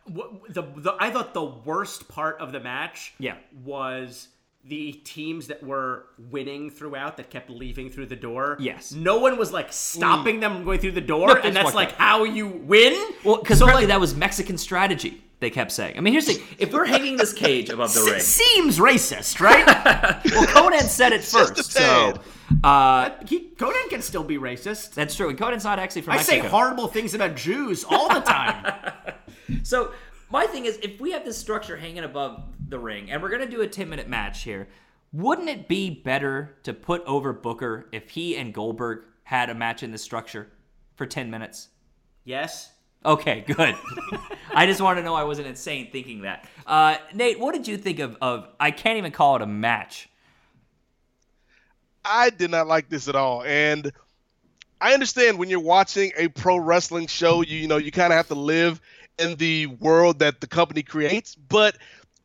the, the, I thought the worst part of the match Yeah. was the teams that were winning throughout that kept leaving through the door. Yes. No one was like stopping mm. them going through the door, No, and that's like up. how you win. well, because So, apparently like, that was Mexican strategy. They kept saying. I mean, here's the thing: if we're hanging this cage above the ring, seems racist, right? well, Konnan said it Just first, so uh, he, Konnan can still be racist. that's true. And Konnan's not actually from I Mexico. say horrible things about Jews all the time. So my thing is, if we have this structure hanging above the ring, and we're gonna do a ten minute match here, wouldn't it be better to put over Booker if he and Goldberg had a match in this structure for ten minutes? yes. Okay, good. I just want to know I wasn't insane thinking that. Uh, Nate, what did you think of, of? I can't even call it a match. I did not like this at all. And I understand when you're watching a pro wrestling show, you, you know, you kind of have to live in the world that the company creates. But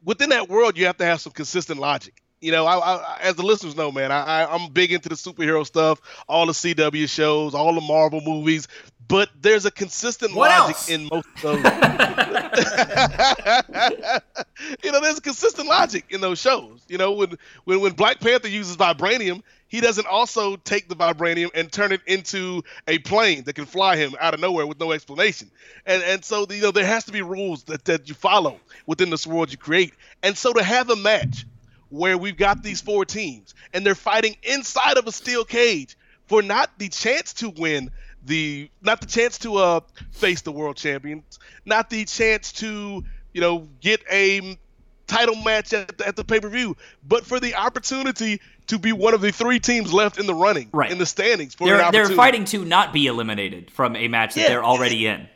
within that world, you have to have some consistent logic. You know, I, I, as the listeners know, man, I, I, I'm big into the superhero stuff, all the CW shows, all the Marvel movies. But there's a consistent What logic else? in most of those. you know, there's a consistent logic in those shows. You know, when when when Black Panther uses vibranium, he doesn't also take the vibranium and turn it into a plane that can fly him out of nowhere with no explanation. And and so you know there has to be rules that that you follow within this world you create. And so to have a match where we've got these four teams and they're fighting inside of a steel cage for not the chance to win the not the chance to uh face the world champions, not the chance to you know get a title match at the, at the pay-per-view, but for the opportunity to be one of the three teams left in the running, Right. in the standings for an They're they're fighting to not be eliminated from a match that Yeah. they're already in.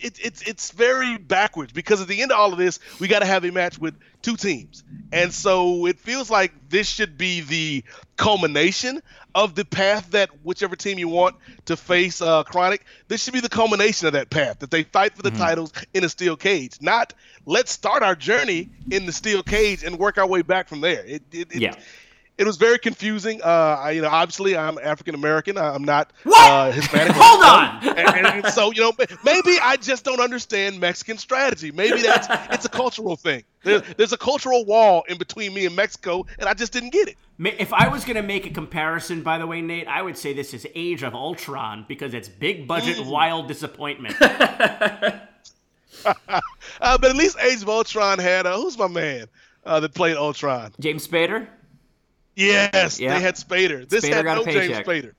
It, it's it's very backwards because at the end of all of this, we got to have a match with two teams, and so it feels like this should be the culmination of the path that whichever team you want to face uh, KroniK. This should be the culmination of that path that they fight for the mm-hmm. titles in a steel cage, not let's start our journey in the steel cage and work our way back from there. It, it, it yeah it was very confusing. Uh, I, you know, obviously I'm African American. I'm not uh, Hispanic. Hold on. And, and, so you know, maybe I just don't understand Mexican strategy. Maybe that's it's a cultural thing. There's, there's a cultural wall in between me and Mexico, and I just didn't get it. If I was going to make a comparison, by the way, Nate, I would say this is Age of Ultron because it's big budget, mm. wild disappointment. uh, but at least Age of Ultron had uh, who's my man uh, that played Ultron? James Spader. Yes, they had Spader. This Spader had no James Spader.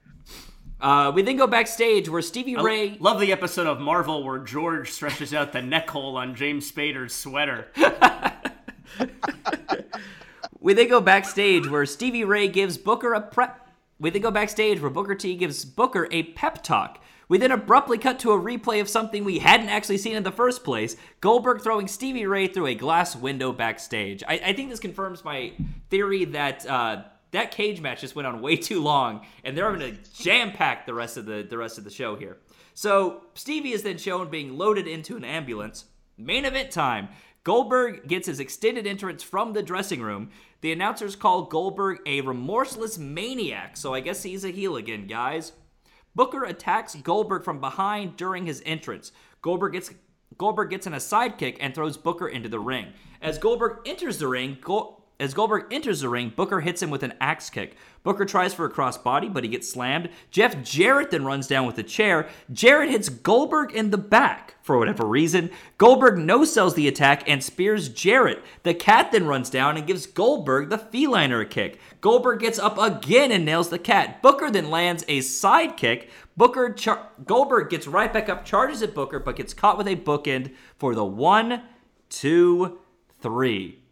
Uh, we then go backstage where Stevie I Ray. Love the episode of Marvel where George stretches out the neck hole on James Spader's sweater. we then go backstage where Stevie Ray gives Booker a prep. We then go backstage where Booker T gives Booker a pep talk we then abruptly cut to a replay of something we hadn't actually seen in the first place Goldberg throwing Stevie Ray through a glass window backstage. I, I think this confirms my theory that. Uh, that cage match just went on way too long, and they're going to jam pack the rest of the the rest of the show here. So Stevie is then shown being loaded into an ambulance. Main event time. Goldberg gets his extended entrance from the dressing room. The announcers call Goldberg a remorseless maniac, so I guess he's a heel again, guys. Booker attacks Goldberg from behind during his entrance. Goldberg gets Goldberg gets in a sidekick and throws Booker into the ring. As Goldberg enters the ring, as Goldberg enters the ring, Booker hits him with an axe kick. Booker tries for a crossbody, but he gets slammed. Jeff Jarrett then runs down with a chair. Jarrett hits Goldberg in the back for whatever reason. Goldberg no sells the attack and spears Jarrett. The cat then runs down and gives Goldberg the feliner a kick. Goldberg gets up again and nails the cat. Booker then lands a side kick. Booker char- Goldberg gets right back up, charges at Booker, but gets caught with a bookend for the one, two, three.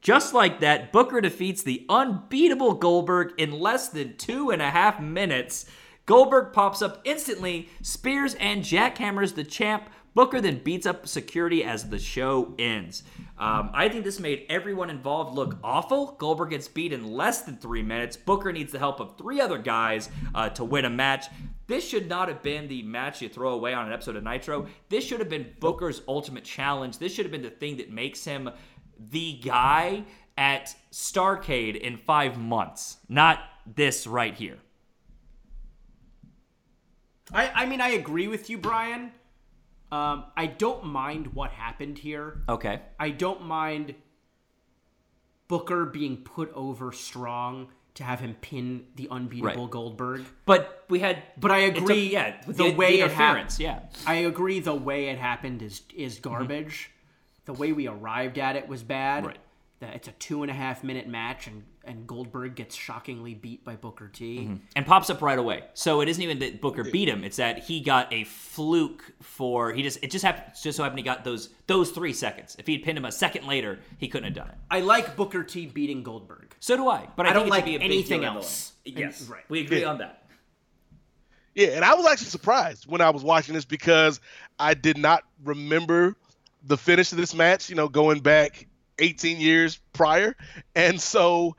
Just like that, Booker defeats the unbeatable Goldberg in less than two and a half minutes. Goldberg pops up instantly, spears and jackhammers the champ. Booker then beats up security as the show ends. Um, I think this made everyone involved look awful. Goldberg gets beat in less than three minutes. Booker needs the help of three other guys uh, to win a match. This should not have been the match you throw away on an episode of Nitro. This should have been Booker's ultimate challenge. This should have been the thing that makes him the guy at Starcade in five months, not this right here. I, I mean, I agree with you, Brian. Um, I don't mind what happened here. Okay. I don't mind Booker being put over strong to have him pin the unbeatable right. Goldberg. But we had. But I agree. A, yeah, the, the way the it happened. Yeah, I agree. The way it happened is is garbage. Mm-hmm the way we arrived at it was bad. Right. That it's a two and a half minute match, and, and Goldberg gets shockingly beat by Booker T. Mm-hmm. And pops up right away. So it isn't even that Booker beat him; it's that he got a fluke for he just it just happened just so happened he got those those three seconds. If he'd pinned him a second later, he couldn't have done it. I like Booker T beating Goldberg. So do I, but I, I don't like anything else. Yes, and, right. We agree yeah. on that. Yeah, and I was actually surprised when I was watching this because I did not remember the finish of this match, you know, going back 18 years prior. And so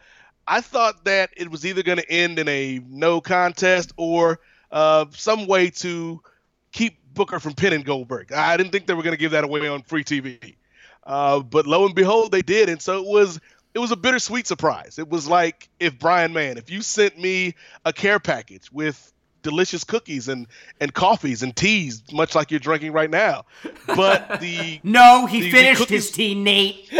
I thought that it was either going to end in a no contest or uh, some way to keep Booker from pinning Goldberg. I didn't think they were going to give that away on free TV. Uh, but lo and behold, they did. And so it was it was a bittersweet surprise. It was like if Brian Mann, if you sent me a care package with delicious cookies and and coffees and teas, much like you're drinking right now. But the no, he the, finished the cookies... his tea, Nate.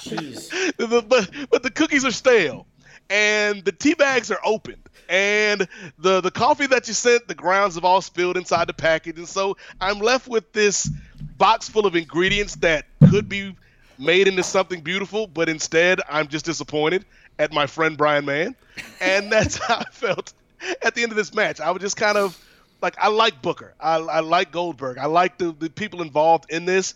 Jeez. The, but but the cookies are stale, and the tea bags are opened, and the the coffee that you sent, the grounds have all spilled inside the package, and so I'm left with this box full of ingredients that could be made into something beautiful, but instead I'm just disappointed at my friend Brian Mann, and that's how I felt at the end of this match. I was just kind of like, I like Booker, I, I like Goldberg, I like the, the people involved in this,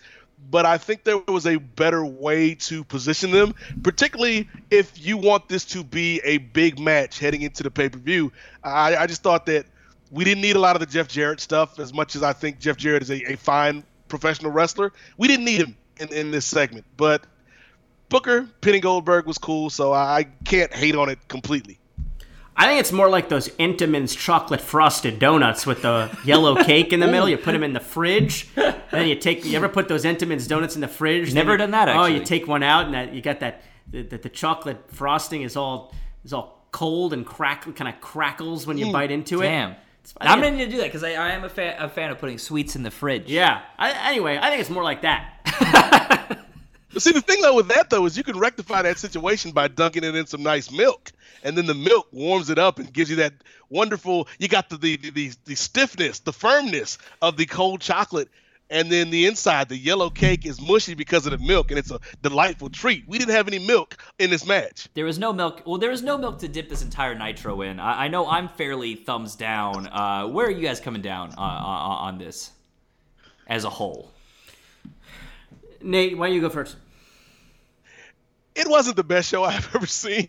but I think there was a better way to position them, particularly if you want this to be a big match heading into the pay per view. I, I just thought that We didn't need a lot of the Jeff Jarrett stuff as much as I think Jeff Jarrett is a, a fine professional wrestler. We didn't need him in, in this segment, but Booker Penny Goldberg was cool, so I can't hate on it completely. I think it's more like those Entenmann's chocolate frosted donuts with the yellow cake in the middle. You put them in the fridge, then you take. You ever put those Entenmann's donuts in the fridge? Never you- done that, Oh, you take one out and that you got that. The, the, the chocolate frosting is all is all cold and crack kind of crackles when you mm. bite into it. Damn. I I'm think- going to do that because I, I am a fan, a fan of putting sweets in the fridge. Yeah. I, anyway, I think it's more like that. But see, the thing though with that though is you can rectify that situation by dunking it in some nice milk, and then the milk warms it up and gives you that wonderful. You got the the the, the stiffness, the firmness of the cold chocolate, and then the inside, the yellow cake is mushy because of the milk, and it's a delightful treat. We didn't have any milk in this match. There was no milk. Well, there was no milk to dip this entire nitro in. I, I know I'm fairly thumbs down. Uh, where are you guys coming down uh, on, on this as a whole? Nate, why don't you go first? It wasn't the best show I've ever seen.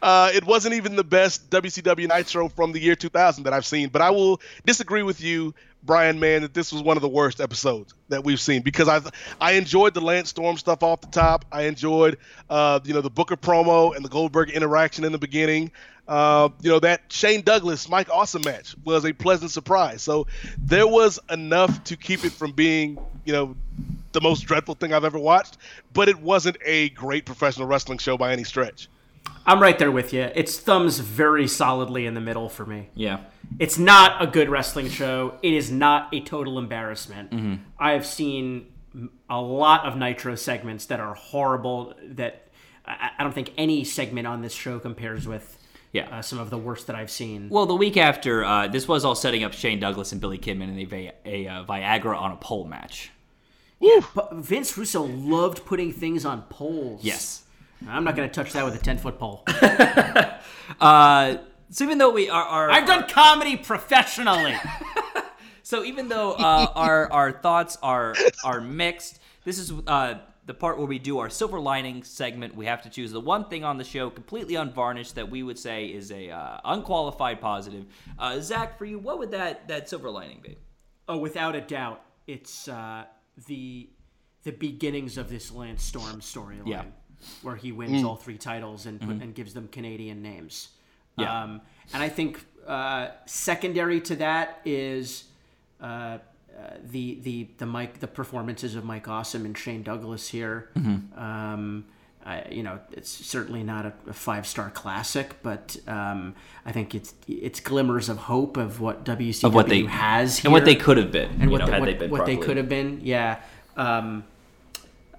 Uh, it wasn't even the best WCW Nitro from the year 2000 that I've seen. But I will disagree with you, Brian, man, that this was one of the worst episodes that we've seen because I I enjoyed the Lance Storm stuff off the top. I enjoyed, uh, you know, the Booker promo and the Goldberg interaction in the beginning. Uh, you know, that Shane Douglas Mike Awesome match was a pleasant surprise. So there was enough to keep it from being, you know, the most dreadful thing I've ever watched, but it wasn't a great professional wrestling show by any stretch. I'm right there with you. It's thumbs very solidly in the middle for me. Yeah. It's not a good wrestling show. It is not a total embarrassment. Mm-hmm. I have seen a lot of Nitro segments that are horrible. That I I don't think any segment on this show compares with Yeah. uh, some of the worst that I've seen. Well, the week after, uh, this was all setting up Shane Douglas and Billy Kidman in a, Vi- a uh, Viagra on a pole match. But Vince Russo loved putting things on poles. Yes. I'm not going to touch that with a 10 foot pole. Uh, so even though we are, are I've done comedy professionally. So even though uh, our our thoughts are are mixed, this is uh, the part where we do our silver lining segment. We have to choose the one thing on the show completely unvarnished that we would say is a uh, unqualified positive. Uh, Zach, for you, what would that that silver lining be? Oh, without a doubt, it's uh, the the beginnings of this Lance Storm storyline, Yeah. where he wins all three titles and put, and gives them Canadian names. Yeah. Um, and I think uh, secondary to that is uh, uh, the the the Mike the performances of Mike Awesome and Shane Douglas here. Um, I, you know, it's certainly not a, a five star classic, but um, I think it's it's glimmers of hope of what WCW Of what they has here and what they could have been, and what, know, the- had what, they been what they could have been. Yeah. Um,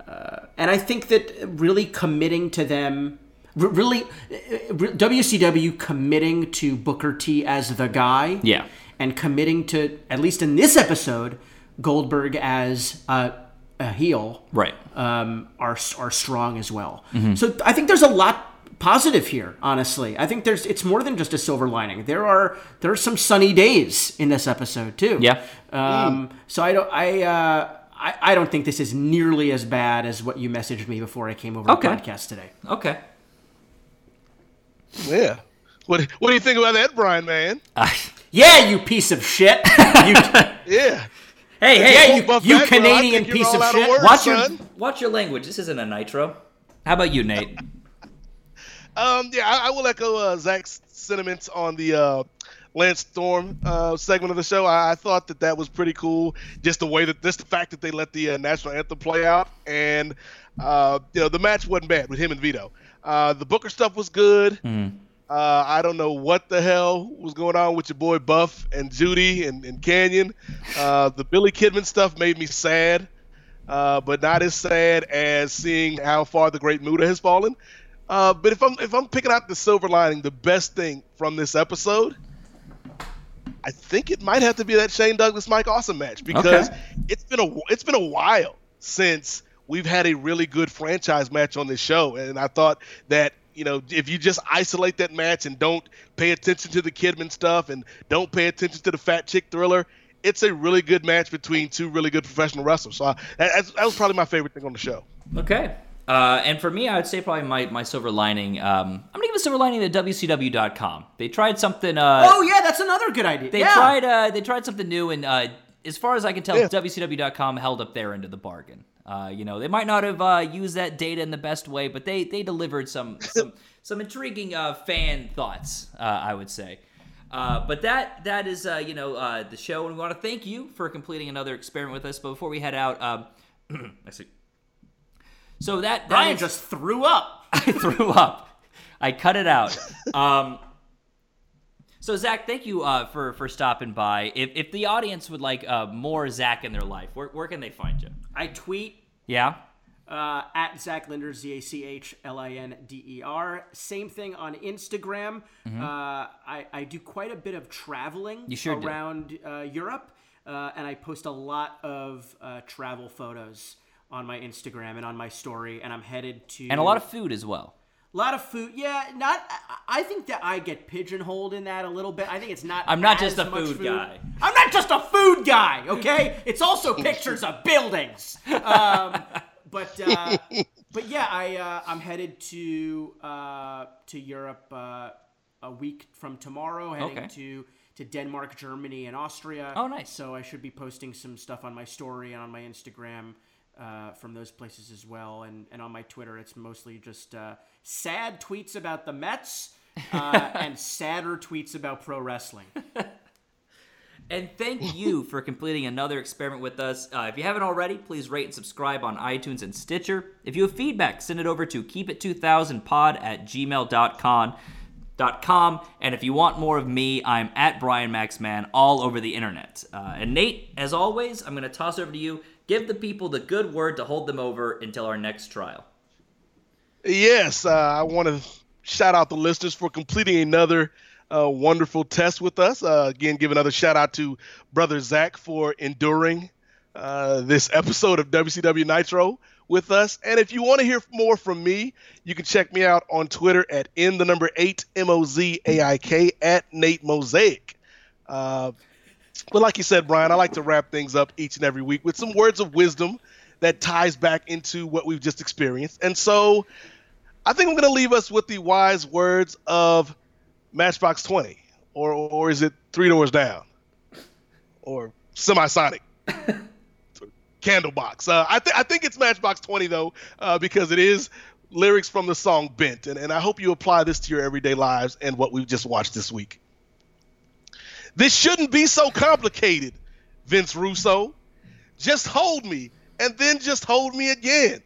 uh, and I think that really committing to them, really, uh, WCW committing to Booker T as the guy. Yeah. And committing to, at least in this episode, Goldberg as a, a heel Right. um, are are strong as well. Mm-hmm. So I think there's a lot positive here. Honestly, I think there's it's more than just a silver lining. There are there are some sunny days in this episode too. Yeah. Um, So I don't I. Uh, I, I don't think this is nearly as bad as what you messaged me before I came over Okay. to the podcast today. Okay. Yeah. What What do you think about that, Brian? Man? Yeah, you piece of shit. You, Yeah. Hey, hey, you, Buff you bro. Canadian piece of of shit. words. watch your watch your language. This isn't a nitro. How about you, Nate? Um, yeah, I, I will echo uh, Zach's sentiments on the uh, Lance Storm uh, segment of the show. I, I thought that that was pretty cool. Just the way that just the fact that they let the uh, national anthem play out, and uh, you know the match wasn't bad with him and Vito. Uh, the Booker stuff was good. Uh, I don't know what the hell was going on with your boy Buff and Judy and, and Kanyon. Uh, the Billy Kidman stuff made me sad, uh, but not as sad as seeing how far the Great Muta has fallen. Uh, but if I'm if I'm picking out the silver lining, the best thing from this episode, I think it might have to be that Shane Douglas Mike Awesome match because Okay. it's been a it's been a while since we've had a really good franchise match on this show, and I thought that you know if you just isolate that match and don't pay attention to the Kidman stuff and don't pay attention to the Fat Chick Thriller. It's a really good match between two really good professional wrestlers. So I, that, that was probably my favorite thing on the show. Okay. Uh, and for me, I would say probably my, my silver lining. Um, I'm gonna give a silver lining to WCW.com. They tried something. Uh, oh yeah, that's another good idea. They yeah. tried. Uh, they tried something new, and uh, as far as I can tell, Yeah. WCW.com held up their end of the bargain. Uh, you know, they might not have uh, used that data in the best way, but they they delivered some some some intriguing uh, fan thoughts. Uh, I would say. Uh, but that that is uh, you know uh, the show, and we want to thank you for completing another experiment with us. But before we head out, um, I see. So that, that Brian is- just threw up. I threw up. I cut it out. Um, so Zach, thank you uh, for for stopping by. If if the audience would like uh, more Zach in their life, where where can they find you? I tweet Yeah. uh, at Zach Linder, Z A C H L I N D E R. Same thing on Instagram. Uh, I, I do quite a bit of traveling Mm-hmm. Sure around uh, Europe, uh, and I post a lot of uh, travel photos on my Instagram and on my story. And I'm headed to And a lot of food as well. A lot of food. Yeah, not. I- I think that I get pigeonholed in that a little bit. I think it's not. I'm not as just a much food guy. I'm not just a food guy. Okay, it's also pictures of buildings. Um, but uh, but yeah, I uh, I'm headed to uh, to Europe uh, a week from tomorrow. Heading Okay. to to Denmark, Germany, and Austria. Oh, nice. So I should be posting some stuff on my story and on my Instagram uh, from those places as well. And, and on my Twitter, it's mostly just uh, sad tweets about the Mets uh, and sadder tweets about pro wrestling. And thank you for completing another experiment with us. Uh, if you haven't already, please rate and subscribe on iTunes and Stitcher. If you have feedback, send it over to keepit2000pod at gmail.com. Dot com. And if you want more of me, I'm at Brian Maxman all over the internet. Uh, and Nate, as always, I'm going to toss over to you. Give the people the good word to hold them over until our next trial. Yes, uh, I want to shout out the listeners for completing another uh, wonderful test with us. Uh, again, give another shout out to Brother Zach for enduring uh, this episode of WCW Nitro with us. And if you want to hear more from me, you can check me out on Twitter at in the number eight M O Z A I K at Nate Mosaic. But like you said, Brian, I like to wrap things up each and every week with some words of wisdom that ties back into what we've just experienced. And so I think I'm going to leave us with the wise words of Matchbox 20, or or is it Three Doors Down, or Semisonic, Candlebox? Uh, I think I think it's Matchbox 20 though, uh, because it is lyrics from the song Bent, and and I hope you apply this to your everyday lives and what we've just watched this week. This shouldn't be so complicated, Vince Russo. Just hold me, and then just hold me again.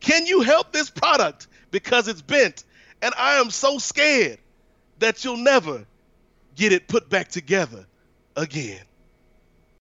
Can you help this product because it's bent? And I am so scared that you'll never get it put back together again.